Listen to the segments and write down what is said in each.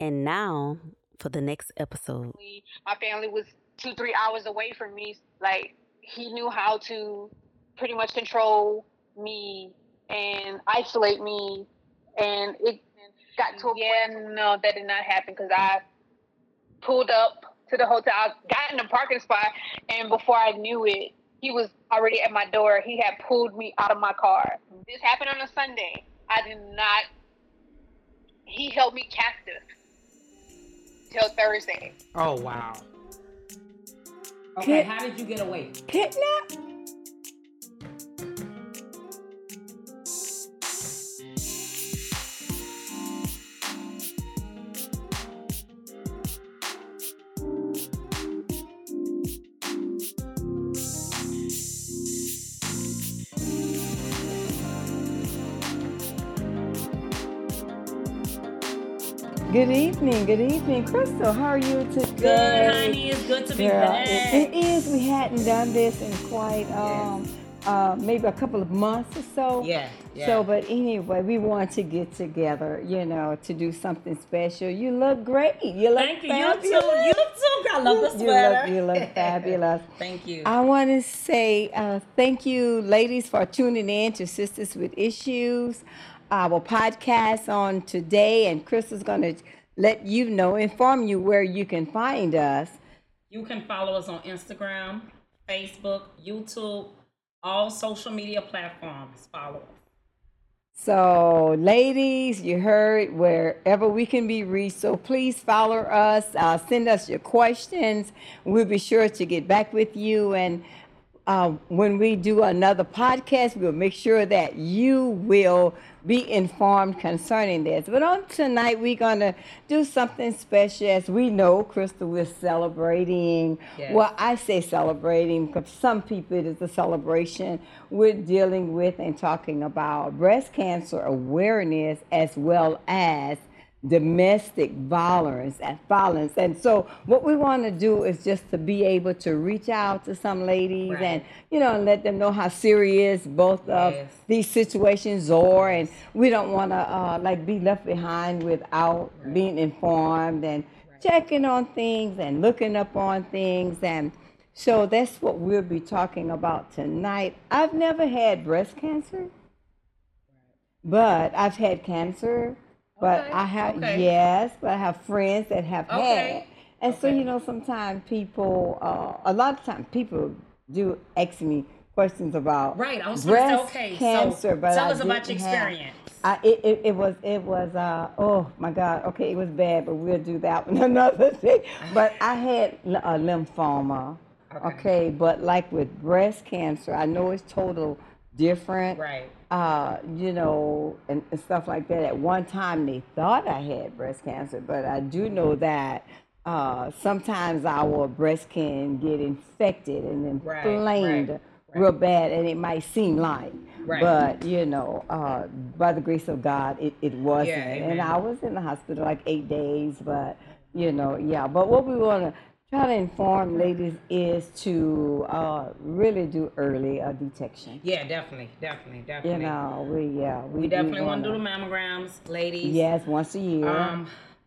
And now for the next episode. My family was two, three hours away from me. Like he knew how to pretty much control me and isolate me, and it got to a yeah, point. No, that did not happen because I pulled up to the hotel. Got in the parking spot, and before I knew it, he was already at my door. He had pulled me out of my car. This happened on a Sunday. I did not. He held me captive till Thursday. Oh wow. Okay, Kid- how did you get away? Kidnap? Good evening, good evening, Crystal. How are you today? Good, honey. It's good to be Girl, back. It, it is. We hadn't done this in quite um, uh, maybe a couple of months or so. Yeah, yeah. So, but anyway, we want to get together, you know, to do something special. You look great. You look Thank you. fabulous. You too. You too. I love the sweater. You look, you look fabulous. thank you. I want to say uh, thank you, ladies, for tuning in to Sisters with Issues our podcast on today, and Chris is going to let you know, inform you where you can find us. You can follow us on Instagram, Facebook, YouTube, all social media platforms. Follow us. So, ladies, you heard wherever we can be reached. So, please follow us, uh, send us your questions. We'll be sure to get back with you. And uh, when we do another podcast, we'll make sure that you will be informed concerning this. But on tonight, we're going to do something special. As we know, Crystal is celebrating. Yes. Well, I say celebrating because some people it is a celebration. We're dealing with and talking about breast cancer awareness as well as domestic violence and violence. And so what we want to do is just to be able to reach out to some ladies right. and you know and let them know how serious both of yes. these situations are and we don't want to uh, like be left behind without right. being informed and right. checking on things and looking up on things and so that's what we'll be talking about tonight. I've never had breast cancer, but I've had cancer but okay. I have okay. yes, but I have friends that have okay. had, and so you know sometimes people, uh, a lot of times people do ask me questions about right. I was breast say, okay, cancer, so but tell I us about your experience. I, it, it, it, was it was uh, oh my god okay it was bad but we'll do that one another day but I had a lymphoma okay. okay but like with breast cancer I know it's total different right uh, you know, and, and, stuff like that. At one time, they thought I had breast cancer, but I do know that uh, sometimes our breast can get infected and inflamed right, right, real bad, and it might seem like. But you know, uh, by the grace of God, it, it wasn't. Yeah, and I was in the hospital like eight days, but you know, yeah. But what we want to try to inform ladies is to uh, really do early uh, detection. Yeah, definitely, definitely, definitely. You know, we yeah, we, we definitely want to do the mammograms, ladies. Yes, once a year. Um,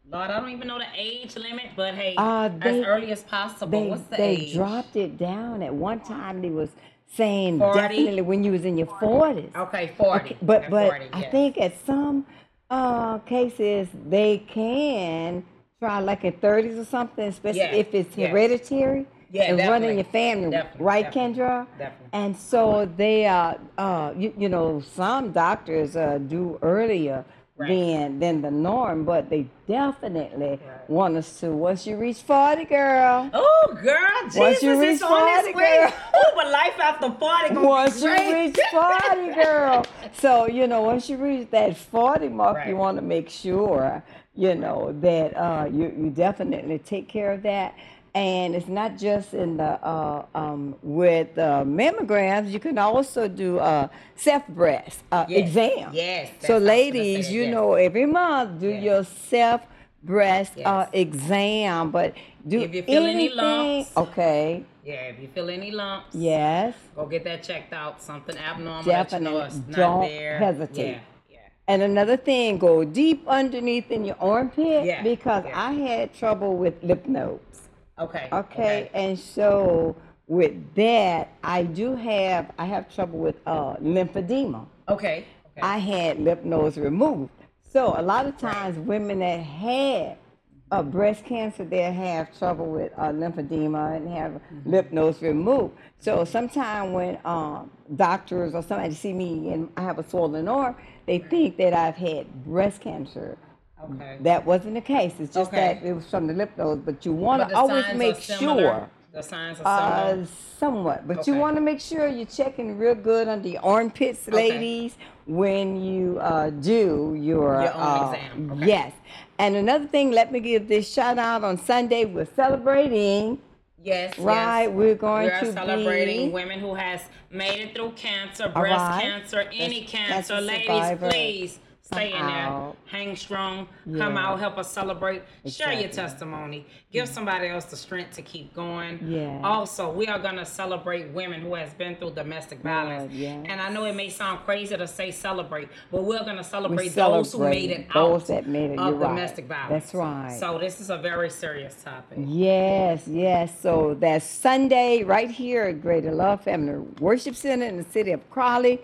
Lord, I don't even know the age limit, but hey, uh, they, as early as possible. They, What's the they age? They dropped it down. At one time, they was saying 40? definitely when you was in your forties. Okay, forty. Okay, but but 40, I think at some uh, cases they can try like in 30s or something, especially yeah. if it's yeah. hereditary. Yeah, and definitely. running your family, definitely, right, definitely, Kendra? Definitely. And so they, uh, uh, you, you know, some doctors uh, do earlier right. than than the norm, but they definitely want us to. Once you reach forty, girl. Oh, girl, Jesus, once you reach 40, girl. Oh, but life after forty. Once you reach forty, girl. so you know, once you reach that forty mark, right. you want to make sure you know that uh, you you definitely take care of that. And it's not just in the uh, um, with uh, mammograms. You can also do a self breast uh, yes. exam. Yes. So, ladies, you yes. know, every month do yes. your self breast uh, exam. But do if you feel anything, any lumps, okay. Yeah, if you feel any lumps, yes, go get that checked out. Something abnormal. Definitely, you know don't there. hesitate. Yeah. And another thing, go deep underneath in your armpit Yeah, because yeah. I had trouble with lymph nodes. Okay. Okay, and so with that, I do have I have trouble with uh, lymphedema. Okay. Okay. I had lymph nodes removed. So a lot of times, women that had uh, breast cancer, they have trouble with uh, lymphedema and have Mm-hmm. lymph nodes removed. So sometimes when um, doctors or somebody see me and I have a swollen arm, they think that I've had breast cancer. okay. That wasn't the case. It's just Okay. that it was from the lymph nodes. But you want to the always make sure. The signs are similar. Uh, somewhat, but you want to make sure you're checking real good under your armpits, Okay. ladies, when you uh, do your, Your own uh, exam, okay. Yes, and another thing, let me give this shout out on Sunday. We're celebrating. Yes. Right, yes. we're going we are to celebrating be- women who has made it through cancer, breast right. cancer, any Breast cancer. Ladies, please stay in there. Somehow. Hang strong. Come out, help us celebrate. Share your testimony. Give somebody else the strength to keep going. Yeah. Also, we are gonna celebrate women who has been through domestic violence. yes. And I know it may sound crazy to say celebrate, but we're gonna celebrate, those who made it celebrate out that made it. of You're right. domestic violence. That's right. So this is a very serious topic. Yes, yes. So that's Sunday right here at Greater Love Family Worship Center in the city of Crowley,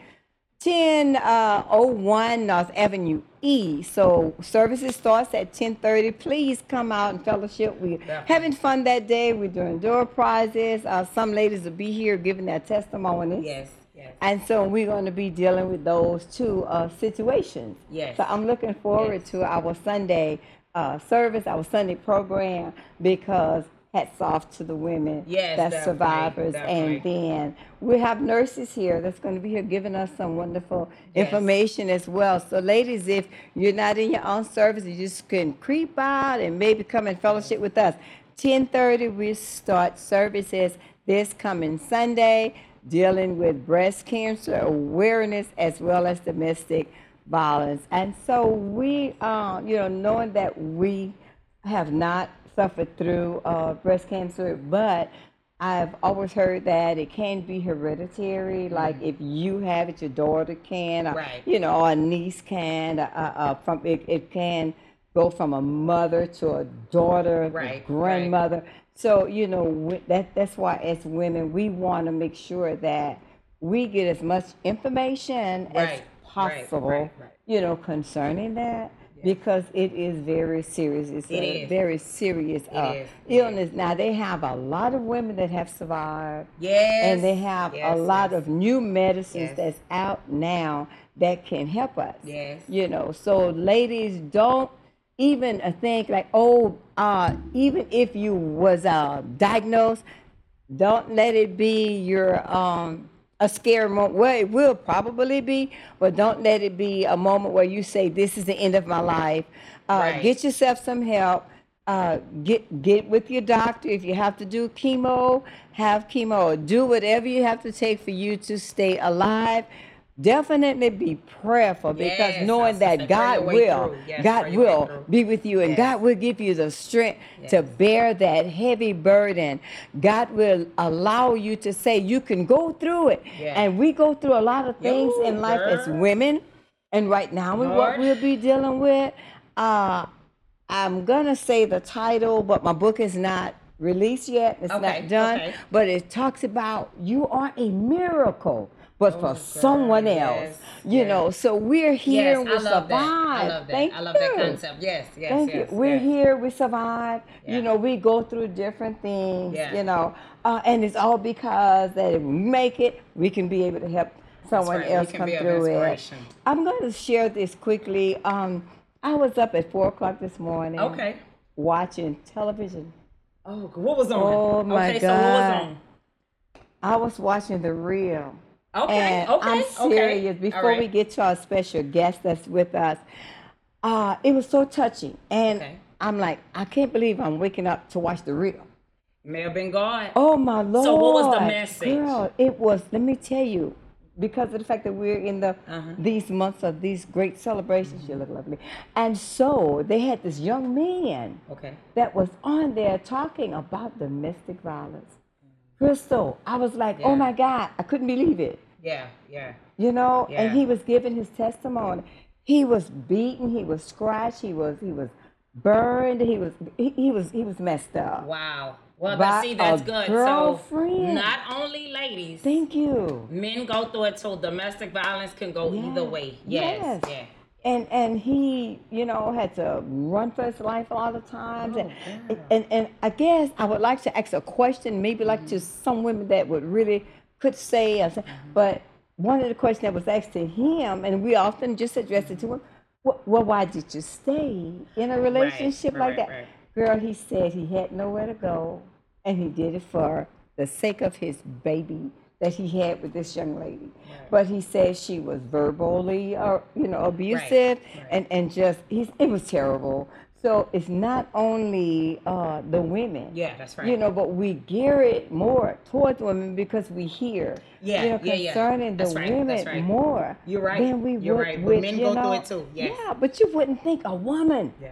1001 North Avenue E. So services starts at 1030. Please come out and fellowship. We're having fun that day. We're doing door prizes. Uh, some ladies will be here giving their testimony. Yes, yes. And so we're going to be dealing with those two uh, situations. Yes. So I'm looking forward Yes. to our Sunday uh, service, our Sunday program, because hats off to the women Yes, that's definitely, survivors. And then we have nurses here that's going to be here giving us some wonderful Yes. information as well. So, ladies, if you're not in your own service, you just can creep out and maybe come and fellowship with us. 10:30 we start services this coming Sunday dealing with breast cancer awareness as well as domestic violence. And so we uh, you know knowing that we have not suffered through uh, breast cancer, but I've always heard that it can be hereditary. Like if you have it, your daughter can, or, Mm-hmm. Right. you know, a niece can. Uh, uh, from it, it can go from a mother to a daughter, a Right, right. grandmother. So you know that that's why as women we want to make sure that we get as much information as Right, right, possible. right, right. You know concerning that. Because it is very serious. It's It a is. very serious uh, is, it is. illness. Now they have a lot of women that have survived, Yes. and they have yes, a lot yes. of new medicines Yes. that's out now that can help us. Yes. You know, so ladies, don't even uh, think like, oh, uh, even if you was uh, diagnosed, don't let it be your um, a scary moment. Well, it will probably be, but don't let it be a moment where you say, "This is the end of my life." Uh, Right. Get yourself some help. Uh, get get with your doctor if you have to do chemo. Have chemo. Do whatever you have to take for you to stay alive. Definitely be prayerful because Yes, knowing that God will. Yes, God pray your way will be with you, and Yes. God will give you the strength to bear that heavy burden. God will allow you to say you can go through it. And we go through a lot of things Yo, in life as women. And right now, what we'll be dealing with, uh, I'm gonna say the title, but my book is not released yet. It's Okay, not done. okay. But it talks about you are a miracle, but for Oh, girl, someone else. yes, You yes. know, so we're here Yes, and we I survive. that. I love that. Thank I love you. that concept. Yes, yes, Thank yes. you. We're here. We survive. Yeah. You know, we go through different things. Yeah. You know, uh, and it's all because that if we make it, we can be able to help someone right. Else come through it. I'm going to share this quickly. Um, I was up at four o'clock this morning. Okay. Watching television. Oh, what was on? Oh, my okay, so what was on? I was watching the real. Okay, And okay, I'm serious. All Before we get to our special guest that's with us, uh, it was so touching. And Okay. I'm like, I can't believe I'm waking up to watch the real. May have been God. Oh my lord! So what was the message? Girl, it was. Let me tell you, because of the fact that we're in the Uh-huh. these months of these great celebrations. You look lovely, and so they had this young man Okay. that was on there talking about domestic violence. Crystal, I was like, oh my God, I couldn't believe it. Yeah, yeah. You know, Yeah. and he was giving his testimony. He was beaten. He was scratched. He was he was burned. He was he, he was he was messed up. Wow. Well, but see, that's good. So, not only ladies, Thank you. men go through it too. Domestic violence can go either way. Yes. Yes. Yeah. And and he, you know, had to run for his life a lot of times. Oh, and, and and I guess I would like to ask a question, maybe like to some women that would really could say, uh, Mm-hmm. but one of the questions that was asked to him, and we often just address it to him. Well, well why did you stay in a relationship right, like right, that? right. Girl, he said he had nowhere to go, and he did it for the sake of his baby that he had with this young lady. But he said she was verbally, uh, you know, abusive, right. and and just he's it was terrible. So it's not only uh, the women. Yeah, that's right. You know, but we gear it more towards women because we hear, Yeah, you know, yeah, yeah. concerning That's the right, women right. more You're right. than we You're would right. With, men go through it too, yes. Yeah, but you wouldn't think a woman Yeah.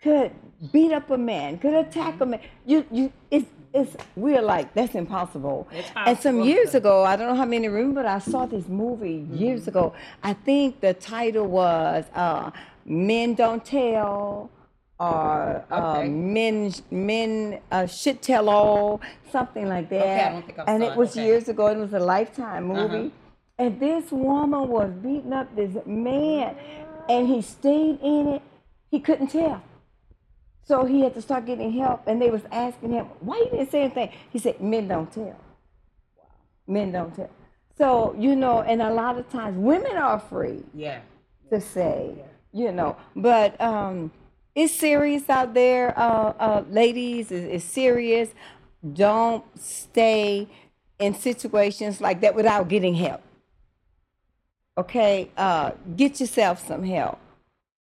could beat up a man, could attack a man. You, you, it's, it's. We're like that's impossible. And some years ago, I don't know how many remember, but I saw this movie years Mm-hmm. ago. I think the title was uh, "Men Don't Tell." Or uh, Okay. men, men uh, should tell all, something like that. Okay, I don't think I and it it. was Okay. years ago. It was a lifetime movie. Uh-huh. And this woman was beating up this man, and he stayed in it. He couldn't tell. So he had to start getting help, and they was asking him, "Why you didn't say anything?" He said, "Men don't tell. Men don't tell." So you know, and a lot of times women are afraid Yeah. to say, you know, but um, it's serious out there, uh, uh, ladies. It's, it's serious. Don't stay in situations like that without getting help. Okay, uh, get yourself some help.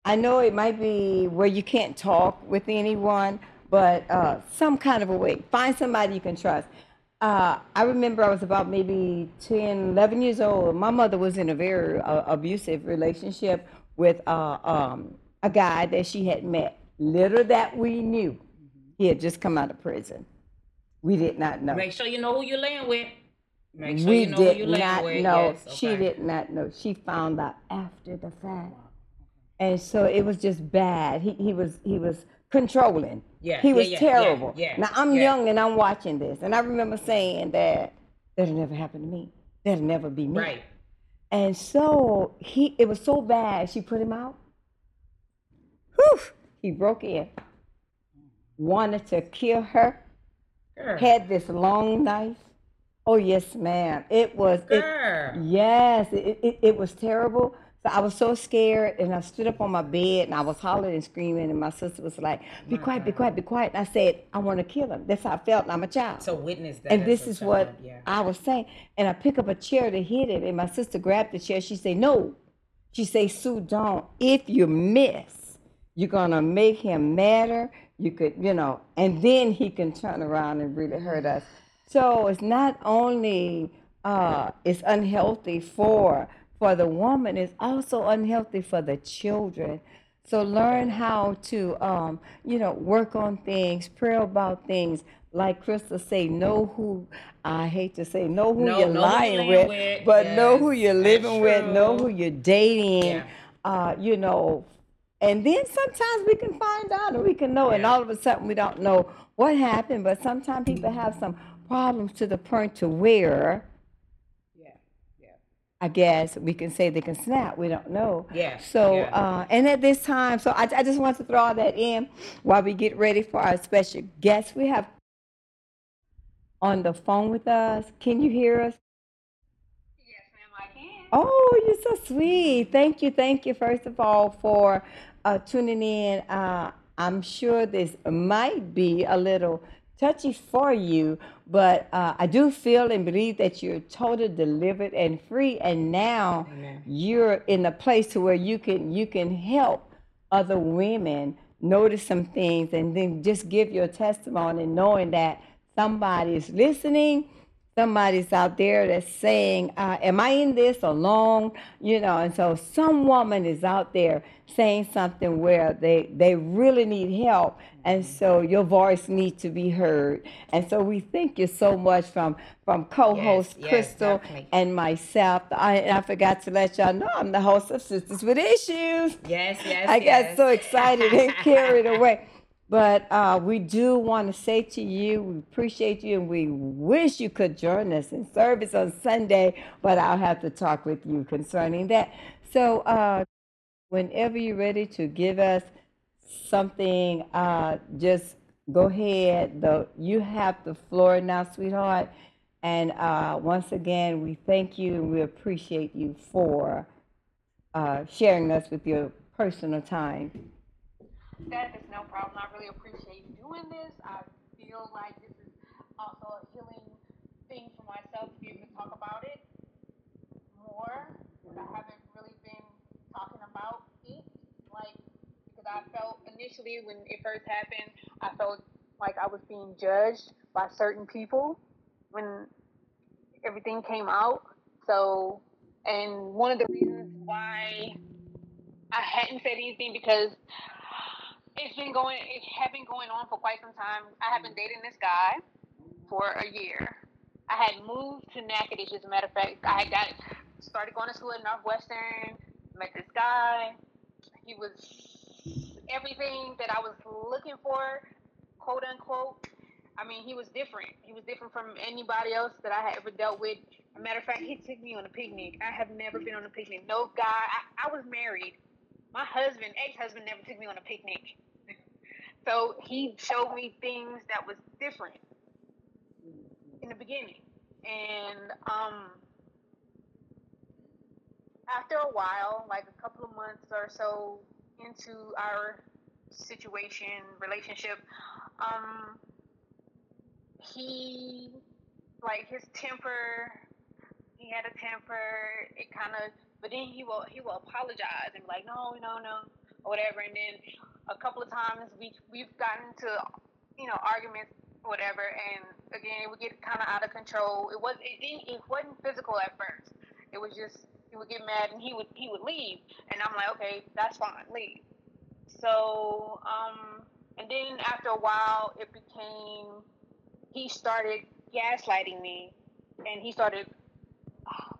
I know it might be where you can't talk with anyone, but uh, some kind of a way. Find somebody you can trust. Uh, I remember I was about maybe 10, 11 years old. My mother was in a very uh, abusive relationship with uh, um, a guy that she had met. Little that we knew, he had just come out of prison. We did not know. Make sure you know who you're laying with. Make sure we you know who did you're laying not with. know. Yes, She did not know. She found out after the fact. And so it was just bad. He, he was he was controlling. Yeah, He was yeah, terrible. yeah, yeah, now I'm yeah. young and I'm watching this, and I remember saying that that'll never happen to me. That'll never be me. Right. And so he it was so bad. She put him out. Whew, he broke in. Wanted to kill her. Girl. Had this long knife. Oh yes, ma'am. It was. It, Yes, it, it, it was terrible. So I was so scared, and I stood up on my bed, and I was hollering and screaming, and my sister was like, "Be quiet, be quiet, be quiet." And I said, "I want to kill him." That's how I felt. And I'm a child. So witness that. and this is what Yeah. I was saying. And I pick up a chair to hit it, and my sister grabbed the chair. She said, "No." She say, "Sue, don't. If you miss, you're gonna make him madder. You could, you know, and then he can turn around and really hurt us." So it's not only uh, it's unhealthy for for the woman, it's also unhealthy for the children. So learn how to, um, you know, work on things, pray about things. Like Crystal say, know who. I hate to say, know who Know- you're who lying with, with, but know who you're living with, know who you're dating. Yeah. Uh, you know, and then sometimes we can find out and we can know, and all of a sudden we don't know what happened. But sometimes people have some problems to the point to where Yeah. Yeah. I guess we can say they can snap. We don't know. Yeah, So, yeah. uh, and at this time, so I, I just want to throw all that in while we get ready for our special guest. We have on the phone with us. Can you hear us? Yes, ma'am, I can. Oh, you're so sweet. Thank you. Thank you, first of all, for uh, tuning in. Uh, I'm sure this might be a little touchy for you, but uh, I do feel and believe that you're totally delivered and free, and now Amen. you're in a place to where you can you can help other women notice some things, and then just give your testimony, knowing that somebody is listening somebody's out there that's saying, uh, Am I in this alone? You know, and so some woman is out there saying something where they, they really need help. And so your voice needs to be heard. And so we thank you so much from, from co host yes, Crystal definitely. and myself. I, I forgot to let y'all know I'm the host of Sisters with Issues. Yes, yes. I got so excited and carried away. But uh, we do want to say to you, we appreciate you, and we wish you could join us in service on Sunday. But I'll have to talk with you concerning that. So, uh, whenever you're ready to give us something, uh, just go ahead. The you have the floor now, sweetheart. And uh, once again, we thank you and we appreciate you for uh, sharing us with your personal time. That is no problem. I really appreciate doing this. I feel like this is also a healing thing for myself to be able to talk about it more. I haven't really been talking about it, like because I felt initially when it first happened, I felt like I was being judged by certain people when everything came out. So, and one of the reasons why I hadn't said anything because it's been going it had been going on for quite some time. I have been mm. dating this guy for a year. I had moved to Natchitoches, as a matter of fact. I had got started going to school at Northwestern, met this guy. He was everything that I was looking for, quote unquote. I mean, he was different. He was different from anybody else that I had ever dealt with. As a matter of fact, he took me on a picnic. I have never been on a picnic. No guy. I, I was married. My husband, ex-husband, never took me on a picnic. So he showed me things that was different in the beginning. And um after a while, like a couple of months or so into our situation, relationship, um he like his temper he had a temper, it kinda but then he will he will apologize and be like, No, no, no or whatever and then a couple of times. We we've gotten to you know arguments whatever and again it would get kind of out of control. It was it didn't it wasn't physical at first. It was just he would get mad and he would he would leave. And i'm like okay that's fine leave. So um and then after a while it became he started gaslighting me and he started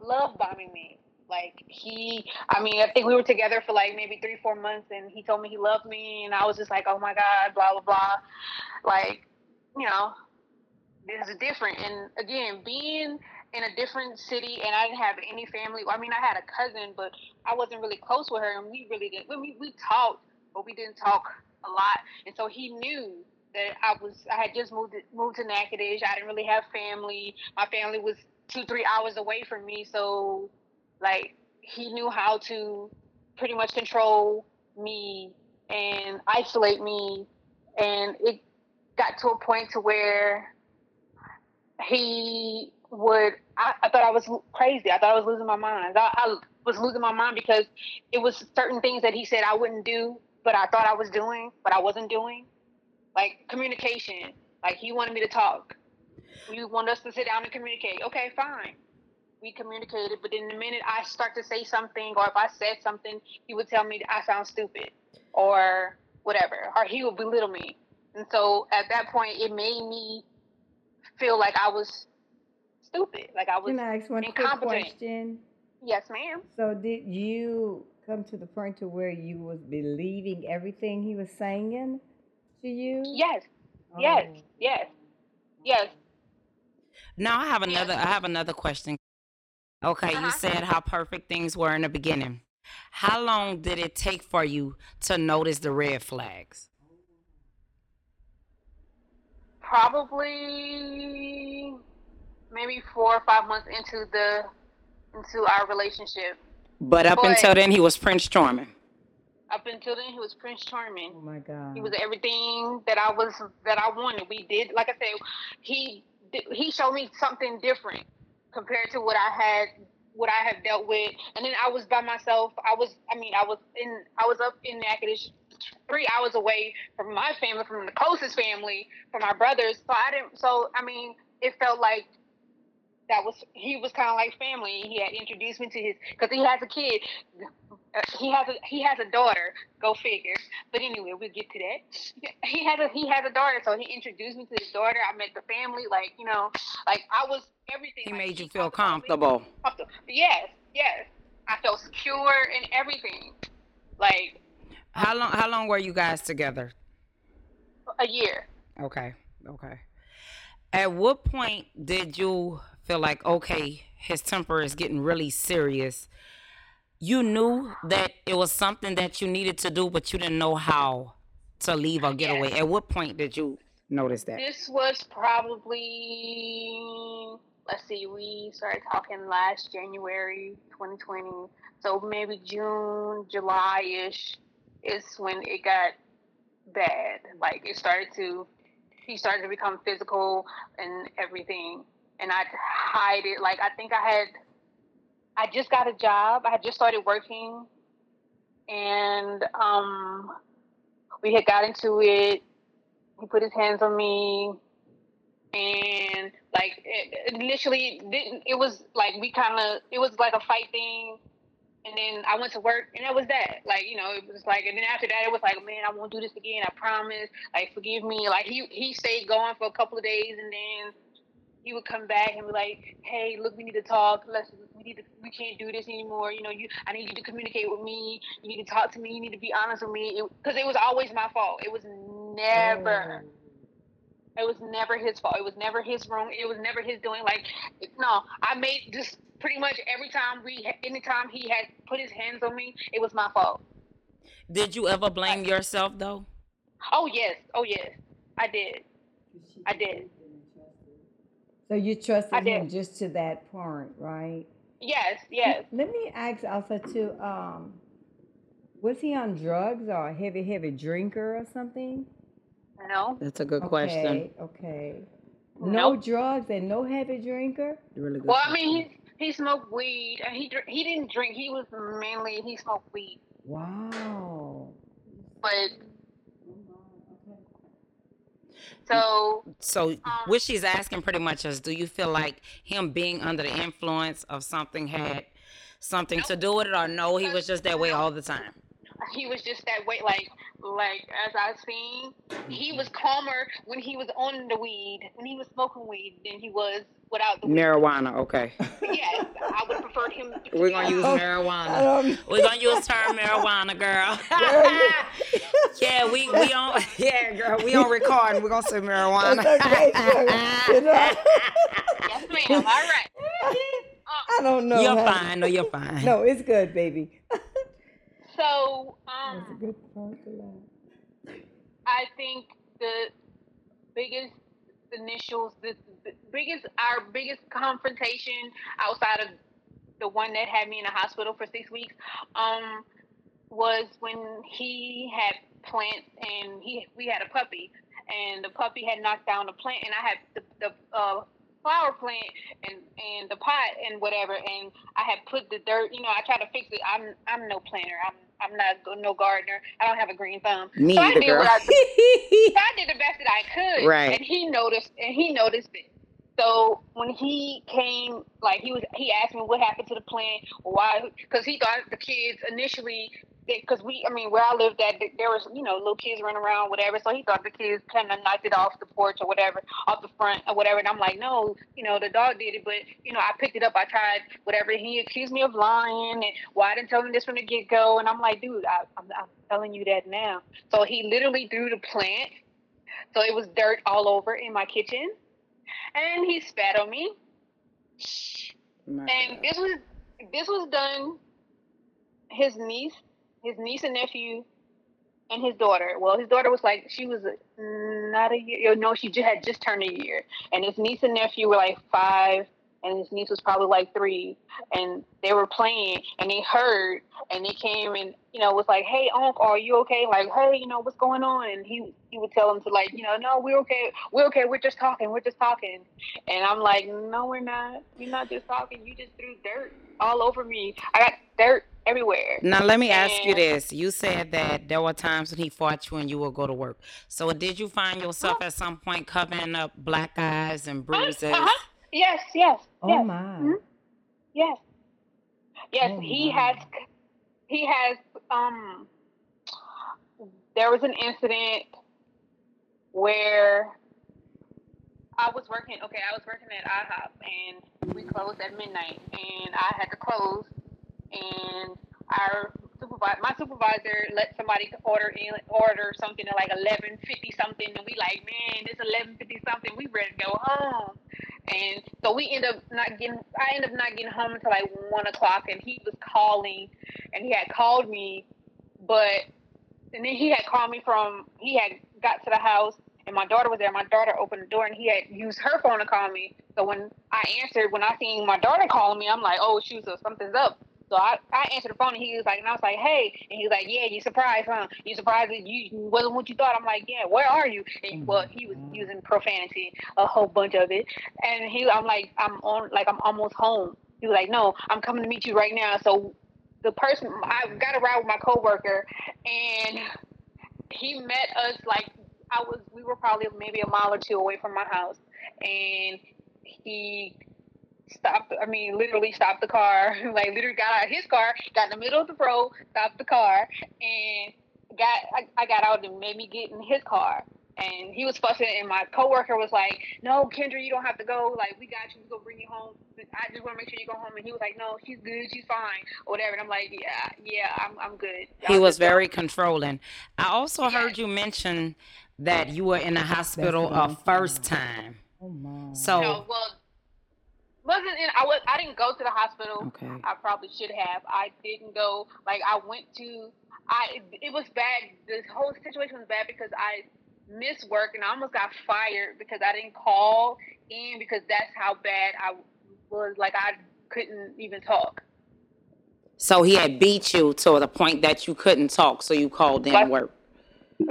love bombing me like he, I mean, I think we were together for like maybe three, four months, and he told me he loved me, and I was just like, oh my god, blah blah blah, like, you know, this is different. And again, being in a different city, and I didn't have any family. I mean, I had a cousin, but I wasn't really close with her, and we really didn't. We we talked, but we didn't talk a lot, and so he knew that I was. I had just moved moved to Natchitoches. I didn't really have family. My family was two, three hours away from me, so like he knew how to pretty much control me and isolate me and it got to a point to where he would I, I thought I was crazy. I thought I was losing my mind. I, I was losing my mind because it was certain things that he said I wouldn't do, but I thought I was doing, but I wasn't doing. Like communication. Like he wanted me to talk. You want us to sit down and communicate. Okay, fine we communicated, but in the minute I start to say something or if I said something, he would tell me I sound stupid or whatever, or he would belittle me. And so at that point, it made me feel like I was stupid, like I was Can I ask one quick incompetent. question? Yes, ma'am. So did you come to the point to where you was believing everything he was saying to you? Yes, oh. yes, Oh. yes, yes. Now I have another. I have another question. Okay, you Uh-huh. said how perfect things were in the beginning. How long did it take for you to notice the red flags? Probably maybe four or five months into the into our relationship. But up Boy. until then, he was Prince Charming. Up until then, he was Prince Charming. Oh my God. He was everything that I was that I wanted. We did, like I said, he he showed me something different compared to what I had what I have dealt with. And then I was by myself. I was, I mean, I was in, I was up in Natchitoches, three hours away from my family, from the closest family, from my brothers. So I didn't. So I mean, it felt like that was he was kind of like family. He had introduced me to his because he has a kid. Uh, he has a he has a daughter. Go figure. But anyway, we'll get to that. He has a he has a daughter, so he introduced me to his daughter. I met the family. Like you know, like I was everything. He like, made you feel talked about me. comfortable. Comfortable. Yes, yes. I felt secure in everything. Like How long how long were you guys together? a year. Okay. Okay. At what point did you feel like okay, his temper is getting really serious? You knew that it was something that you needed to do, but you didn't know how to leave or get away. At what point did you notice that? This was probably let's see, we started talking last January 2020. So maybe June, July ish is when it got bad. Like it started to he started to become physical and everything. And I'd hide it. Like I think I had I just got a job. I had just started working and um we had got into it. He put his hands on me and like it, initially didn't it was like we kind of it was like a fight thing and then i went to work and that was that like you know it was like and then after that it was like man i won't do this again i promise like forgive me like he he stayed going for a couple of days and then he would come back and be like hey look we need to talk let's we need to we can't do this anymore you know you i need you to communicate with me you need to talk to me you need to be honest with me because it, was always my fault it was never mm. it was never his fault. It was never his wrong. It was never his doing. Like, no, I made just pretty much every time we, anytime he had put his hands on me, it was my fault. Did you ever blame yourself though? Oh yes, oh yes, I did. I did. So you trusted I him just to that point, right? Yes, yes. Let me ask also too, um, was he on drugs or a heavy, heavy drinker or something? No, That's a good question. Okay, okay. No Nope. drugs and no heavy drinker? Really good. well, I mean, he he smoked weed. and He he didn't drink. He was mainly he smoked weed, Wow. but so So Um, what she's asking pretty much is do you feel like him being under the influence of something had something to do with it or no, he was just that way all the time? He was just that way. Like like as I've seen, he was calmer when he was on the weed, when he was smoking weed, than he was without the weed. Marijuana, okay. Yes, I would prefer him. to We're gonna use honest. marijuana. Um, We're gonna use term marijuana, girl. yeah, we we on yeah, girl, we on recording. We're gonna say marijuana. Okay. You know? Yes, ma'am. All right. I don't know. you're honey. fine. No, you're fine. No, it's good, baby. So, That's a um, good part to laugh. I think the biggest initials, the, the biggest, our biggest confrontation outside of the one that had me in the hospital for six weeks, um, was when he had plants and he we had a puppy. And the puppy had knocked down the plant and I had the, the uh, flower plant and and the pot and whatever. And I had put the dirt you know I tried to fix it. I'm I'm no planner. I'm I'm not no gardener I don't have a green thumb Me so I did girl. what I, I did the best that I could Right. and he noticed and he noticed it so when he came like he was he asked me what happened to the plant why because he thought the kids initially because we, I mean, where I lived at, there was, you know, little kids running around, whatever. So he thought the kids kind of knocked it off the porch or whatever, off the front or whatever. And I'm like, no, you know, the dog did it, but you know, I picked it up, I tried whatever. He accused me of lying, and why I didn't tell him this from the get go. And I'm like, dude, I, I'm, I'm telling you that now. So he literally threw the plant, so it was dirt all over in my kitchen, and he spat on me. My And God. this was this was done. His niece, his niece and nephew, and his daughter. Well, his daughter was like she was not a year. No, she just had just turned a year, and his niece and nephew were like five, and his niece was probably like three, and they were playing, and they heard, and they came and you know was like, "Hey, Uncle, are you okay?" Like, "Hey, you know what's going on?" And he he would tell them to like, you know, "No, we're okay. We're okay. We're just talking. We're just talking." And I'm like, "No, we're not. You're not just talking. You just threw dirt all over me. I got dirt everywhere." Now let me ask you this. You said that there were times when he fought you and you would go to work. So did you find yourself at some point covering up black eyes and bruises? Uh-huh. Yes, yes, Oh yes, my. mhm, yes, yes. Oh He my. has, he has. Um, there was an incident where I was working. Okay, I was working at IHOP, and we closed at midnight, and I had to close, and our supervisor, my supervisor, let somebody order in order something at like eleven fifty something, and we like, man, it's eleven fifty something. We ready to go home, and so we end up not getting. I end up not getting home until like one o'clock, and he was calling, and he had called me, but and then he had called me from. He had got to the house and my daughter was there. My daughter opened the door and he had used her phone to call me. So when I answered, when I seen my daughter calling me, I'm like, oh shoot, so something's up. So I, I answered the phone and he was like, and I was like, hey, and he was like, yeah, you surprised, huh? You surprised that you wasn't what you thought? I'm like, yeah, where are you? And well, he was mm-hmm. using profanity, a whole bunch of it, and he, I'm like, I'm on, like I'm almost home. He was like, no, I'm coming to meet you right now. So the person, I got a ride with my coworker, and he met us like I was we were probably maybe a mile or two away from my house and he stopped I mean literally stopped the car like literally got out of his car got in the middle of the road stopped the car and got I, I got out and made me get in his car and he was fussing and my coworker was like no Kendra you don't have to go like we got you we gonna bring you home I just want to make sure you go home and he was like no she's good she's fine or whatever and I'm like yeah yeah I'm, I'm good He Y'all was just go." very controlling. I also heard you mention that you were in the hospital a Hospital. first time. Oh my. So No, well, wasn't in. I was. I didn't go to the hospital. okay. I probably should have. I didn't go. Like I went to. I. It was bad. This whole situation was bad because I missed work and I almost got fired because I didn't call in because that's how bad I was. Like I couldn't even talk. So he had beat you to the point that you couldn't talk, so you called in What? work.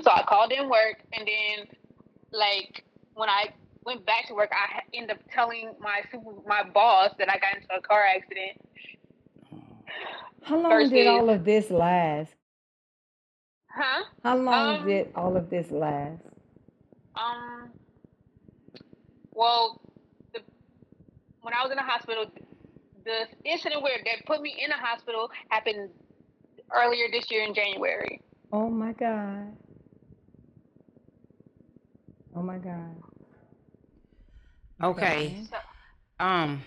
So I called in work and then, like when I went back to work, I ended up telling my super, my boss that I got into a car accident. How long versus- did all of this last? Huh? How long Um, did all of this last? Um. Well, the, when I was in the hospital, the incident where they put me in the hospital happened earlier this year in January. Oh my God. Oh my God. Okay. Um,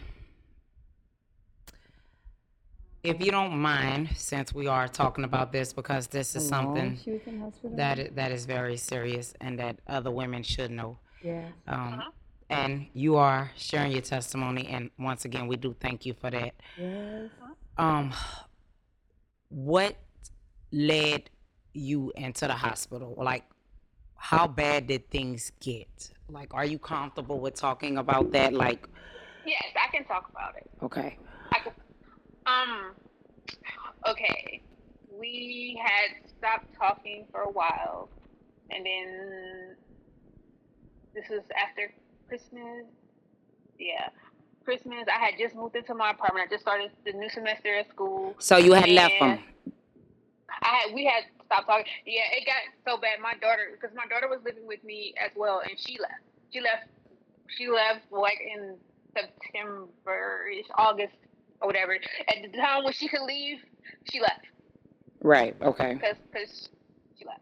if you don't mind, since we are talking about this, because this is something She was in hospital? that i- that is very serious and that other women should know. Yes. Um, Uh-huh. and you are sharing your testimony, and once again, we do thank you for that. Yes. Um, what led you into the hospital? Like, how bad did things get? Like, are you comfortable with talking about that? Like, Yes, I can talk about it. okay, I could, um. Okay, we had stopped talking for a while, and then this was after Christmas. Yeah, Christmas. I had just moved into my apartment. I just started the new semester at school. so you had left them. I had we had stopped talking. Yeah, it got so bad. My daughter, because my daughter was living with me as well, and she left. She left. She left like in September, August, or whatever. At the time when she could leave, she left Right. Okay. because because she left.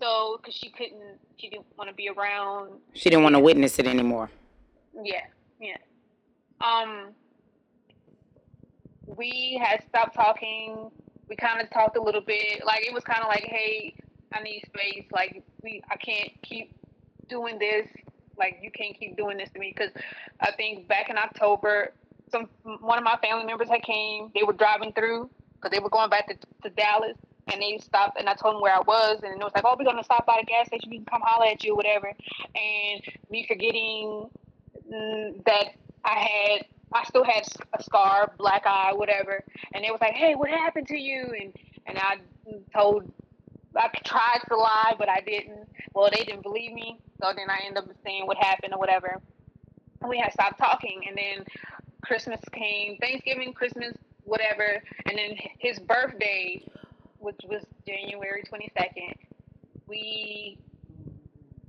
So because she couldn't, she didn't want to be around She didn't want to witness it anymore. Yeah, yeah. Um, we had stopped talking. We kind of talked a little bit. Like it was kind of like, hey, I need space. Like we, I can't keep doing this. Like you can't keep doing this to me because I think back in October, some one of my family members had came. They were driving through because they were going back to, to Dallas. And they stopped, and I told them where I was, and it was like, "Oh, we're gonna stop by the gas station. We can come holler at you, whatever." And me forgetting mm, that I had, I still had a scar, black eye, whatever. And they was like, "Hey, what happened to you?" And and I told, I tried to lie, but I didn't. Well, they didn't believe me, so then I ended up saying what happened or whatever. And we had stopped talking, and then Christmas came, Thanksgiving, Christmas, whatever, and then his birthday, which was January twenty second. We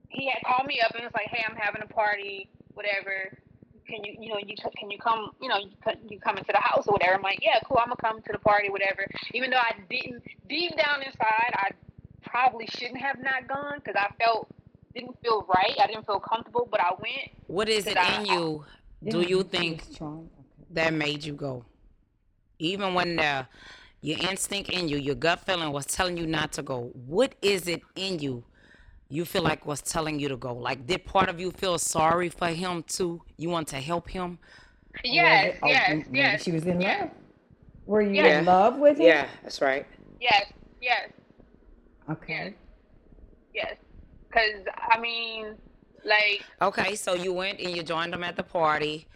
he had called me up and was like, "Hey, I'm having a party, whatever. Can you, you know, you can you come, you know, you, you come into the house or whatever. I'm like, yeah, cool. I'm gonna come to the party, whatever. Even though I didn't, deep down inside, I probably shouldn't have not gone because I felt didn't feel right. I didn't feel comfortable, but I went. What is it I- in you? Do you mm-hmm. think was trying- okay. that made you go? Even when the your instinct in you, your gut feeling was telling you not to go. What is it in you you feel like was telling you to go? Like did part of you feel sorry for him too? You want to help him? Yes, Oh, yes, maybe yes. She was in yes, love. Were you Yeah. in love with him? Yeah, that's right. Yes, yes, Okay. yes. Because I mean, like, Okay, so you went and you joined him at the party.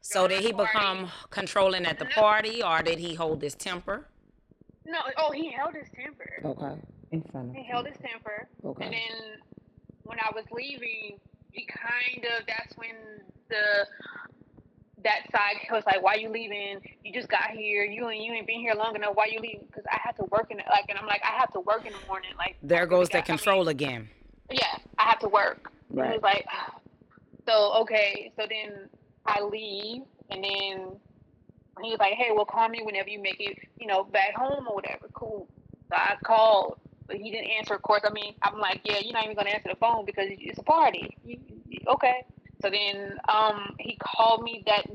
So did the he party. become controlling at the No. party or did he hold his temper? no, oh, he held his temper. Okay. In front of He him. held his temper. Okay. And then when I was leaving, he kind of that's when the that side was like, "Why you leaving? You just got here. You and you ain't been here long enough. Why you leaving? Because I had to work in it. Like, and I'm like, I have to work in the morning. Like, There goes the got- I mean, control again. yeah, I have to work. And Right. He was like, so okay. So then I leave, and then he was like, hey, well, call me whenever you make it, you know, back home or whatever. Cool. So I called, but he didn't answer. Of course, I mean, I'm like, yeah, you're not even gonna answer the phone because it's a party. You, you- okay. So then, um, he called me that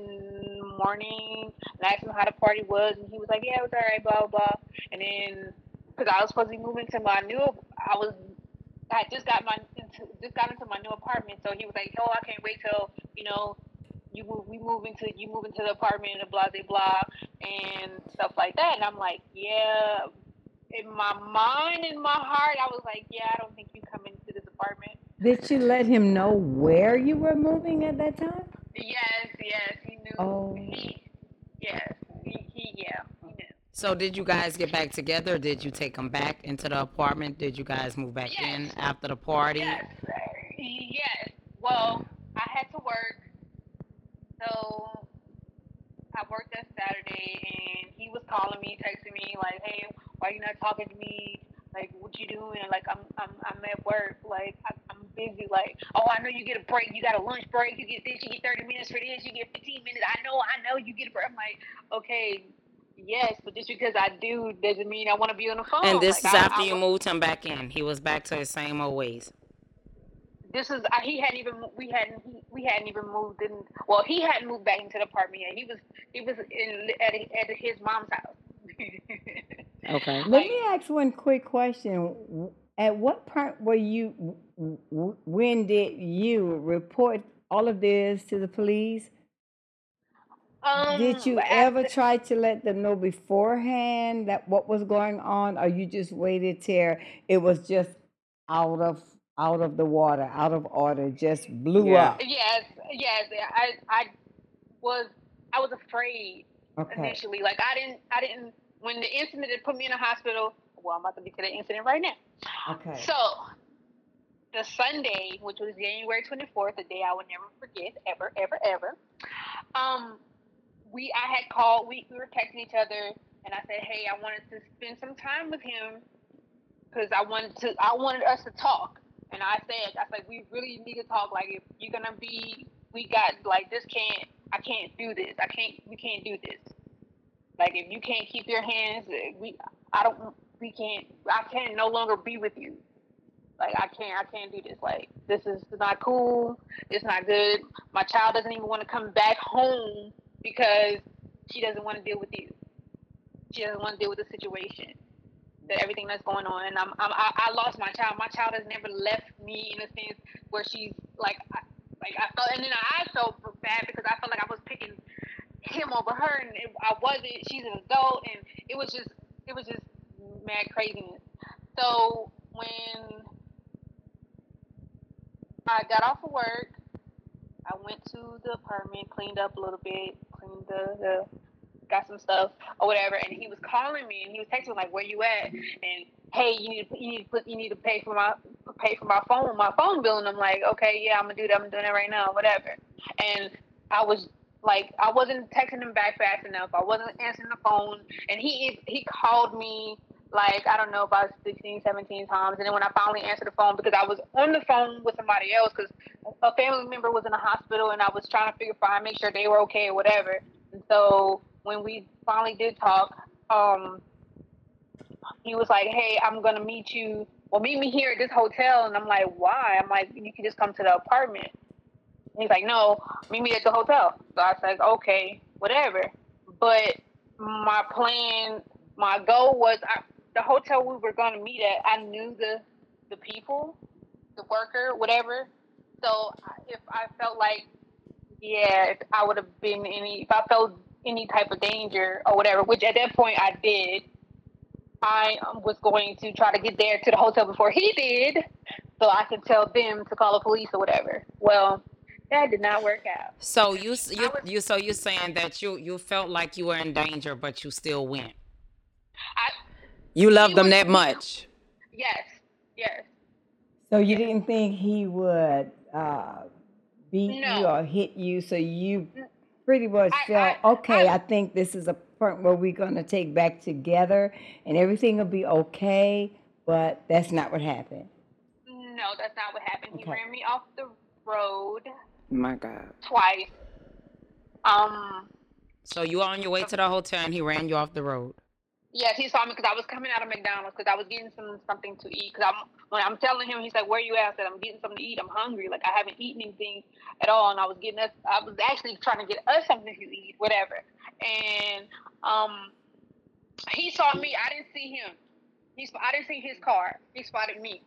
morning and asked him how the party was, and he was like, yeah, it was alright, blah blah. blah. And then, because I was supposed to be moving to my new, I was I just got my just got into my new apartment, so he was like, "Oh, I can't wait till you know you move, we move into you move into the apartment and blah blah blah and stuff like that." And I'm like, "Yeah." In my mind, in my heart, I was like, "Yeah, I don't think you come into this apartment." Did you let him know where you were moving at that time? Yes, yes, he knew. Oh. He, yes, he, he yeah, he knew. So did you guys get back together? Did you take him back into the apartment? Did you guys move back in after the party? Yes, yes. Well, I had to work, so I worked that Saturday, and he was calling me, texting me like, "Hey, why you not talking to me? Like, what you doing? Like, I'm I'm I'm at work. Like, I, I'm busy. Like, oh, I know you get a break. You got a lunch break. You get this. You get 30 minutes for this. You get 15 minutes. I know. I know. You get a break. I'm like, okay." Yes, but just because I do doesn't mean I want to be on the phone. And this Like, is I- after I you wa- moved him back in. He was back to his same old ways. this is I, he hadn't even we hadn't he, we hadn't even moved in well he hadn't moved back into the apartment yet he was he was in at, at his mom's house Okay. Let me ask one quick question. At what point were you, w- w- when did you report all of this to the police? um Did you after- ever try to let them know beforehand that what was going on, or you just waited till it was just out of out of the water, out of order, just blew Yeah. up? yes yes I I was I was afraid Okay. initially like I didn't I didn't when the incident that put me in the hospital well I'm about to be to the incident right now Okay. So, the Sunday, which was January 24th, a day I will never forget, ever, ever, ever. Um, we, I had called, we, we were texting each other, and I said, hey, I wanted to spend some time with him because I wanted to, I wanted us to talk. And I said, I said, we really need to talk. Like, if you're gonna be, we got like this can't, I can't do this. I can't, we can't do this. Like, if you can't keep your hands, eh, we, I don't, we can't, I can no longer be with you. Like, I can't, I can't do this. Like, this is not cool. It's not good. My child doesn't even want to come back home because she doesn't want to deal with you. She doesn't want to deal with the situation, that everything that's going on. And I'm, I'm I, I lost my child. My child has never left me in a sense where she's like, I, like I felt, and then I felt bad because I felt like I was picking him over her, and it, I wasn't. She's an adult, and it was just, it was just mad craziness. So when I got off of work, I went to the apartment, cleaned up a little bit, cleaned the, the got some stuff or whatever, and he was calling me and he was texting me like, "Where you at?" and hey, you need to you need to put you need to pay for my pay for my phone my phone bill, and I'm like, okay, yeah, I'm gonna do that. I'm doing it right now, whatever. And I was like, I wasn't texting him back fast enough. I wasn't answering the phone, and he he called me like I don't know about 16, 17 times. And then when I finally answered the phone because I was on the phone with somebody else because a family member was in the hospital and I was trying to figure out make sure they were okay or whatever. And so when we finally did talk, um, he was like, "Hey, I'm gonna meet you. Well, meet me here at this hotel." And I'm like, "Why?" I'm like, "You can just come to the apartment." He's like, "No, meet me at the hotel." So I said, "Okay, whatever." But my plan, my goal was I, the hotel we were going to meet at. I knew the the people, the worker, whatever. So if I felt like, yeah, if I would have been any, if I felt any type of danger or whatever, which at that point I did, I um, was going to try to get there to the hotel before he did, so I could tell them to call the police or whatever. Well, that did not work out. So you you was, you so you're saying that you you felt like you were in danger, but you still went. I, you loved them was, that much. Yes. Yes. So you didn't think he would uh, beat no. you or hit you, so you pretty much I, felt I, okay. I, I think this is a point where we're going to take back together, and everything will be okay. But that's not what happened. No, that's not what happened. Okay. He ran me off the road. My God. Twice. Um. So you were on your way to the hotel, and he ran you off the road. Yes, he saw me because I was coming out of McDonald's because I was getting some something to eat. Because I'm when I'm telling him, he's like, "Where you at?" I said, "I'm getting something to eat. I'm hungry. Like I haven't eaten anything at all." And I was getting us. I was actually trying to get us something to eat, whatever. And um, he saw me. I didn't see him. He I didn't see his car. He spotted me,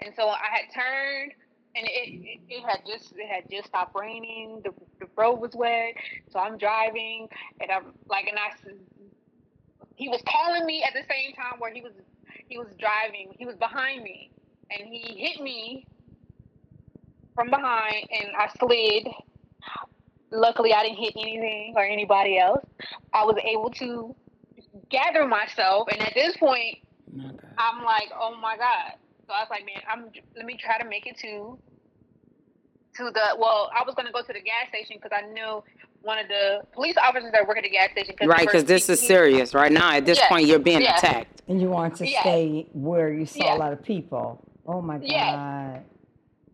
and so I had turned. And it, it, had just it had just stopped raining. The, the road was wet, so I'm driving, and I'm like, and I he was calling me at the same time where he was he was driving. He was behind me, and he hit me from behind, and I slid. Luckily, I didn't hit anything or anybody else. I was able to gather myself, and at this point, I'm like, "Oh my god!" So I was like, "Man, I'm let me try to make it to to the well. I was gonna go to the gas station because I knew one of the police officers that work at the gas station. Cause right, because this is serious right now. At this yes, point, you're being yes. attacked. And you want to yes. stay where you saw a lot of people. Oh my God. Yes.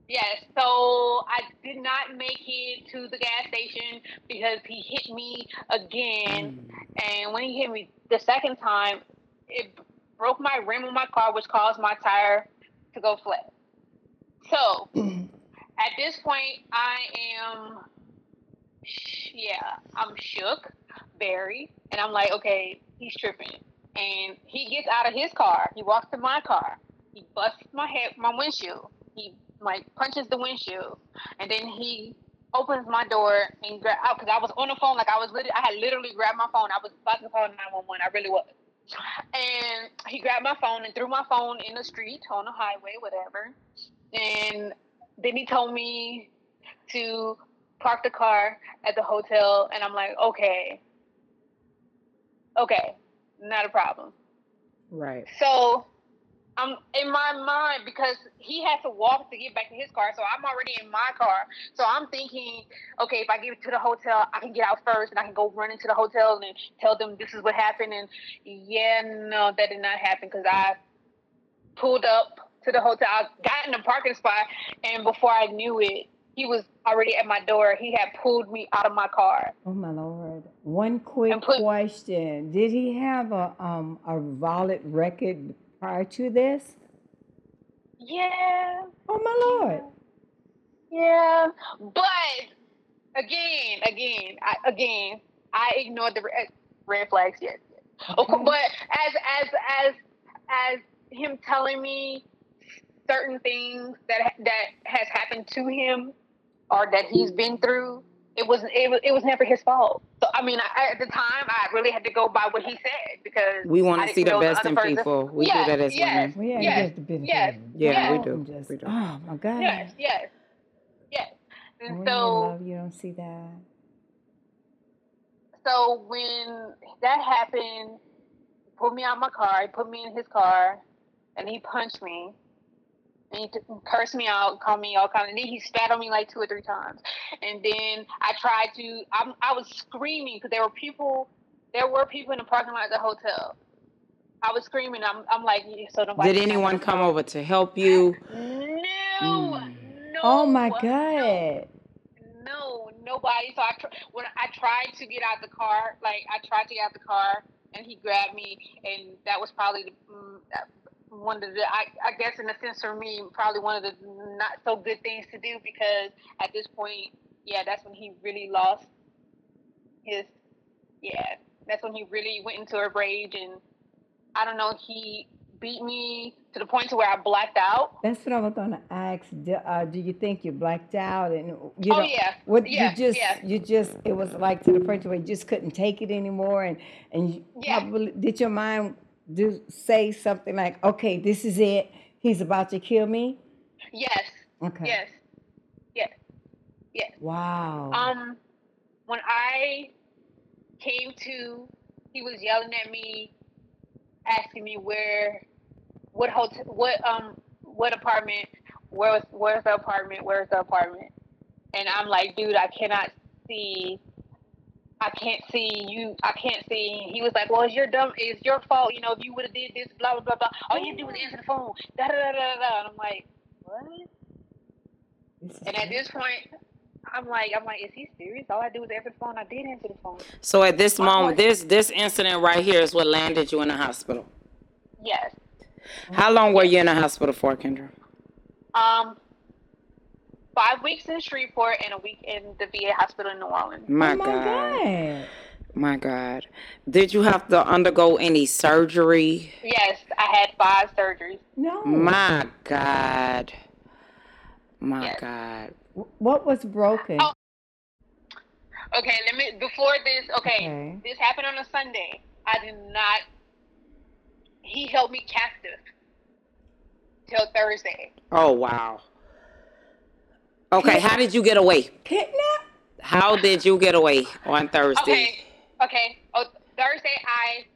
Yes, so I did not make it to the gas station because he hit me again. Mm. And when he hit me the second time, it broke my rim on my car, which caused my tire to go flat. So at this point, I am yeah, I'm shook, very, and I'm like, okay, he's tripping. And he gets out of his car. He walks to my car. He busts my head, my windshield. He like punches the windshield, and then he opens my door and grab out because I was on the phone. Like I was literally, I had literally grabbed my phone. I was about to call 911. I really was. And he grabbed my phone and threw my phone in the street on the highway, whatever. And then he told me to park the car at the hotel, and I'm like, okay, okay, not a problem. Right. So I'm in my mind because he has to walk to get back to his car. So I'm already in my car. So I'm thinking, okay, if I get to the hotel, I can get out first and I can go run into the hotel and tell them this is what happened. And yeah, no, that did not happen because I pulled up to the hotel. I got in the parking spot, and before I knew it, he was already at my door. He had pulled me out of my car. Oh my lord! One quick put, question: Did he have a um a valid record prior to this? Yeah. Oh my lord. Yeah, but again, again, I, again, I ignored the red, red flags. Yes. Oh, okay. But as as as as him telling me certain things that that has happened to him or that he's been through, it was it was it was never his fault. So I mean, I, at the time, I really had to go by what he said because we want to see the best the in person. people. We yes, do that as yes, women. Yeah, yes, yes, yeah, yes. we do. Just, we do. Oh my God. Yes, yes, yes. And when so love, you don't see that. So when that happened, he pulled me out of my car. He put me in his car, and he punched me and he cursed me out, called me all kind of. And then he spat on me like two or three times. And then I tried to. I'm, I was screaming because there were people. There were people in the parking lot of the hotel. I was screaming. I'm, I'm like, so nobody. Did anyone come over to help you? No, Mm. no. Oh my God. No, nobody. So I tr- when I tried to get out the car, like I tried to get out the car, and he grabbed me, and that was probably the, mm, that- one of the I, I guess in a sense for me probably one of the not so good things to do because at this point, yeah, that's when he really lost his yeah, that's when he really went into a rage and I don't know, he beat me to the point to where I blacked out. That's what I was gonna ask. Do, uh, do you think you blacked out and you oh yeah. what yeah, you just yeah. you just it was like to the point where you just couldn't take it anymore and and you Yeah. probably did your mind do say something like, okay, this is it. He's about to kill me. Yes. Okay. Yes. Yes. Yes. Wow. Um, when I came to, he was yelling at me, asking me where, what hotel, what um, what apartment, where was, where's the apartment, where's the apartment, and I'm like, dude, I cannot see. I can't see you. I can't see. He was like, "Well, it's your dumb. It's your fault. You know, if you would have did this, blah blah blah blah. All you do is answer the phone." Da da da da da. And I'm like, "What?" And at this point, I'm like, I'm like, is he serious? All I do is answer the phone. I did answer the phone. So at this moment, heart- this this incident right here is what landed you in the hospital. Yes. How long were you in the hospital for, Kendra? Um, five weeks in Shreveport and a week in the VA hospital in New Orleans. My, oh my God. God. My God. Did you have to undergo any surgery? Yes, I had five surgeries. No. My God. My Yes. God. What was broken? Oh. Okay, let me. Before this, okay, Okay. this happened on a Sunday. I did not. He held me captive till Thursday. Oh, wow. Okay, how did you get away? Kidnap? How did you get away on Thursday? Okay, okay. Oh, Thursday I.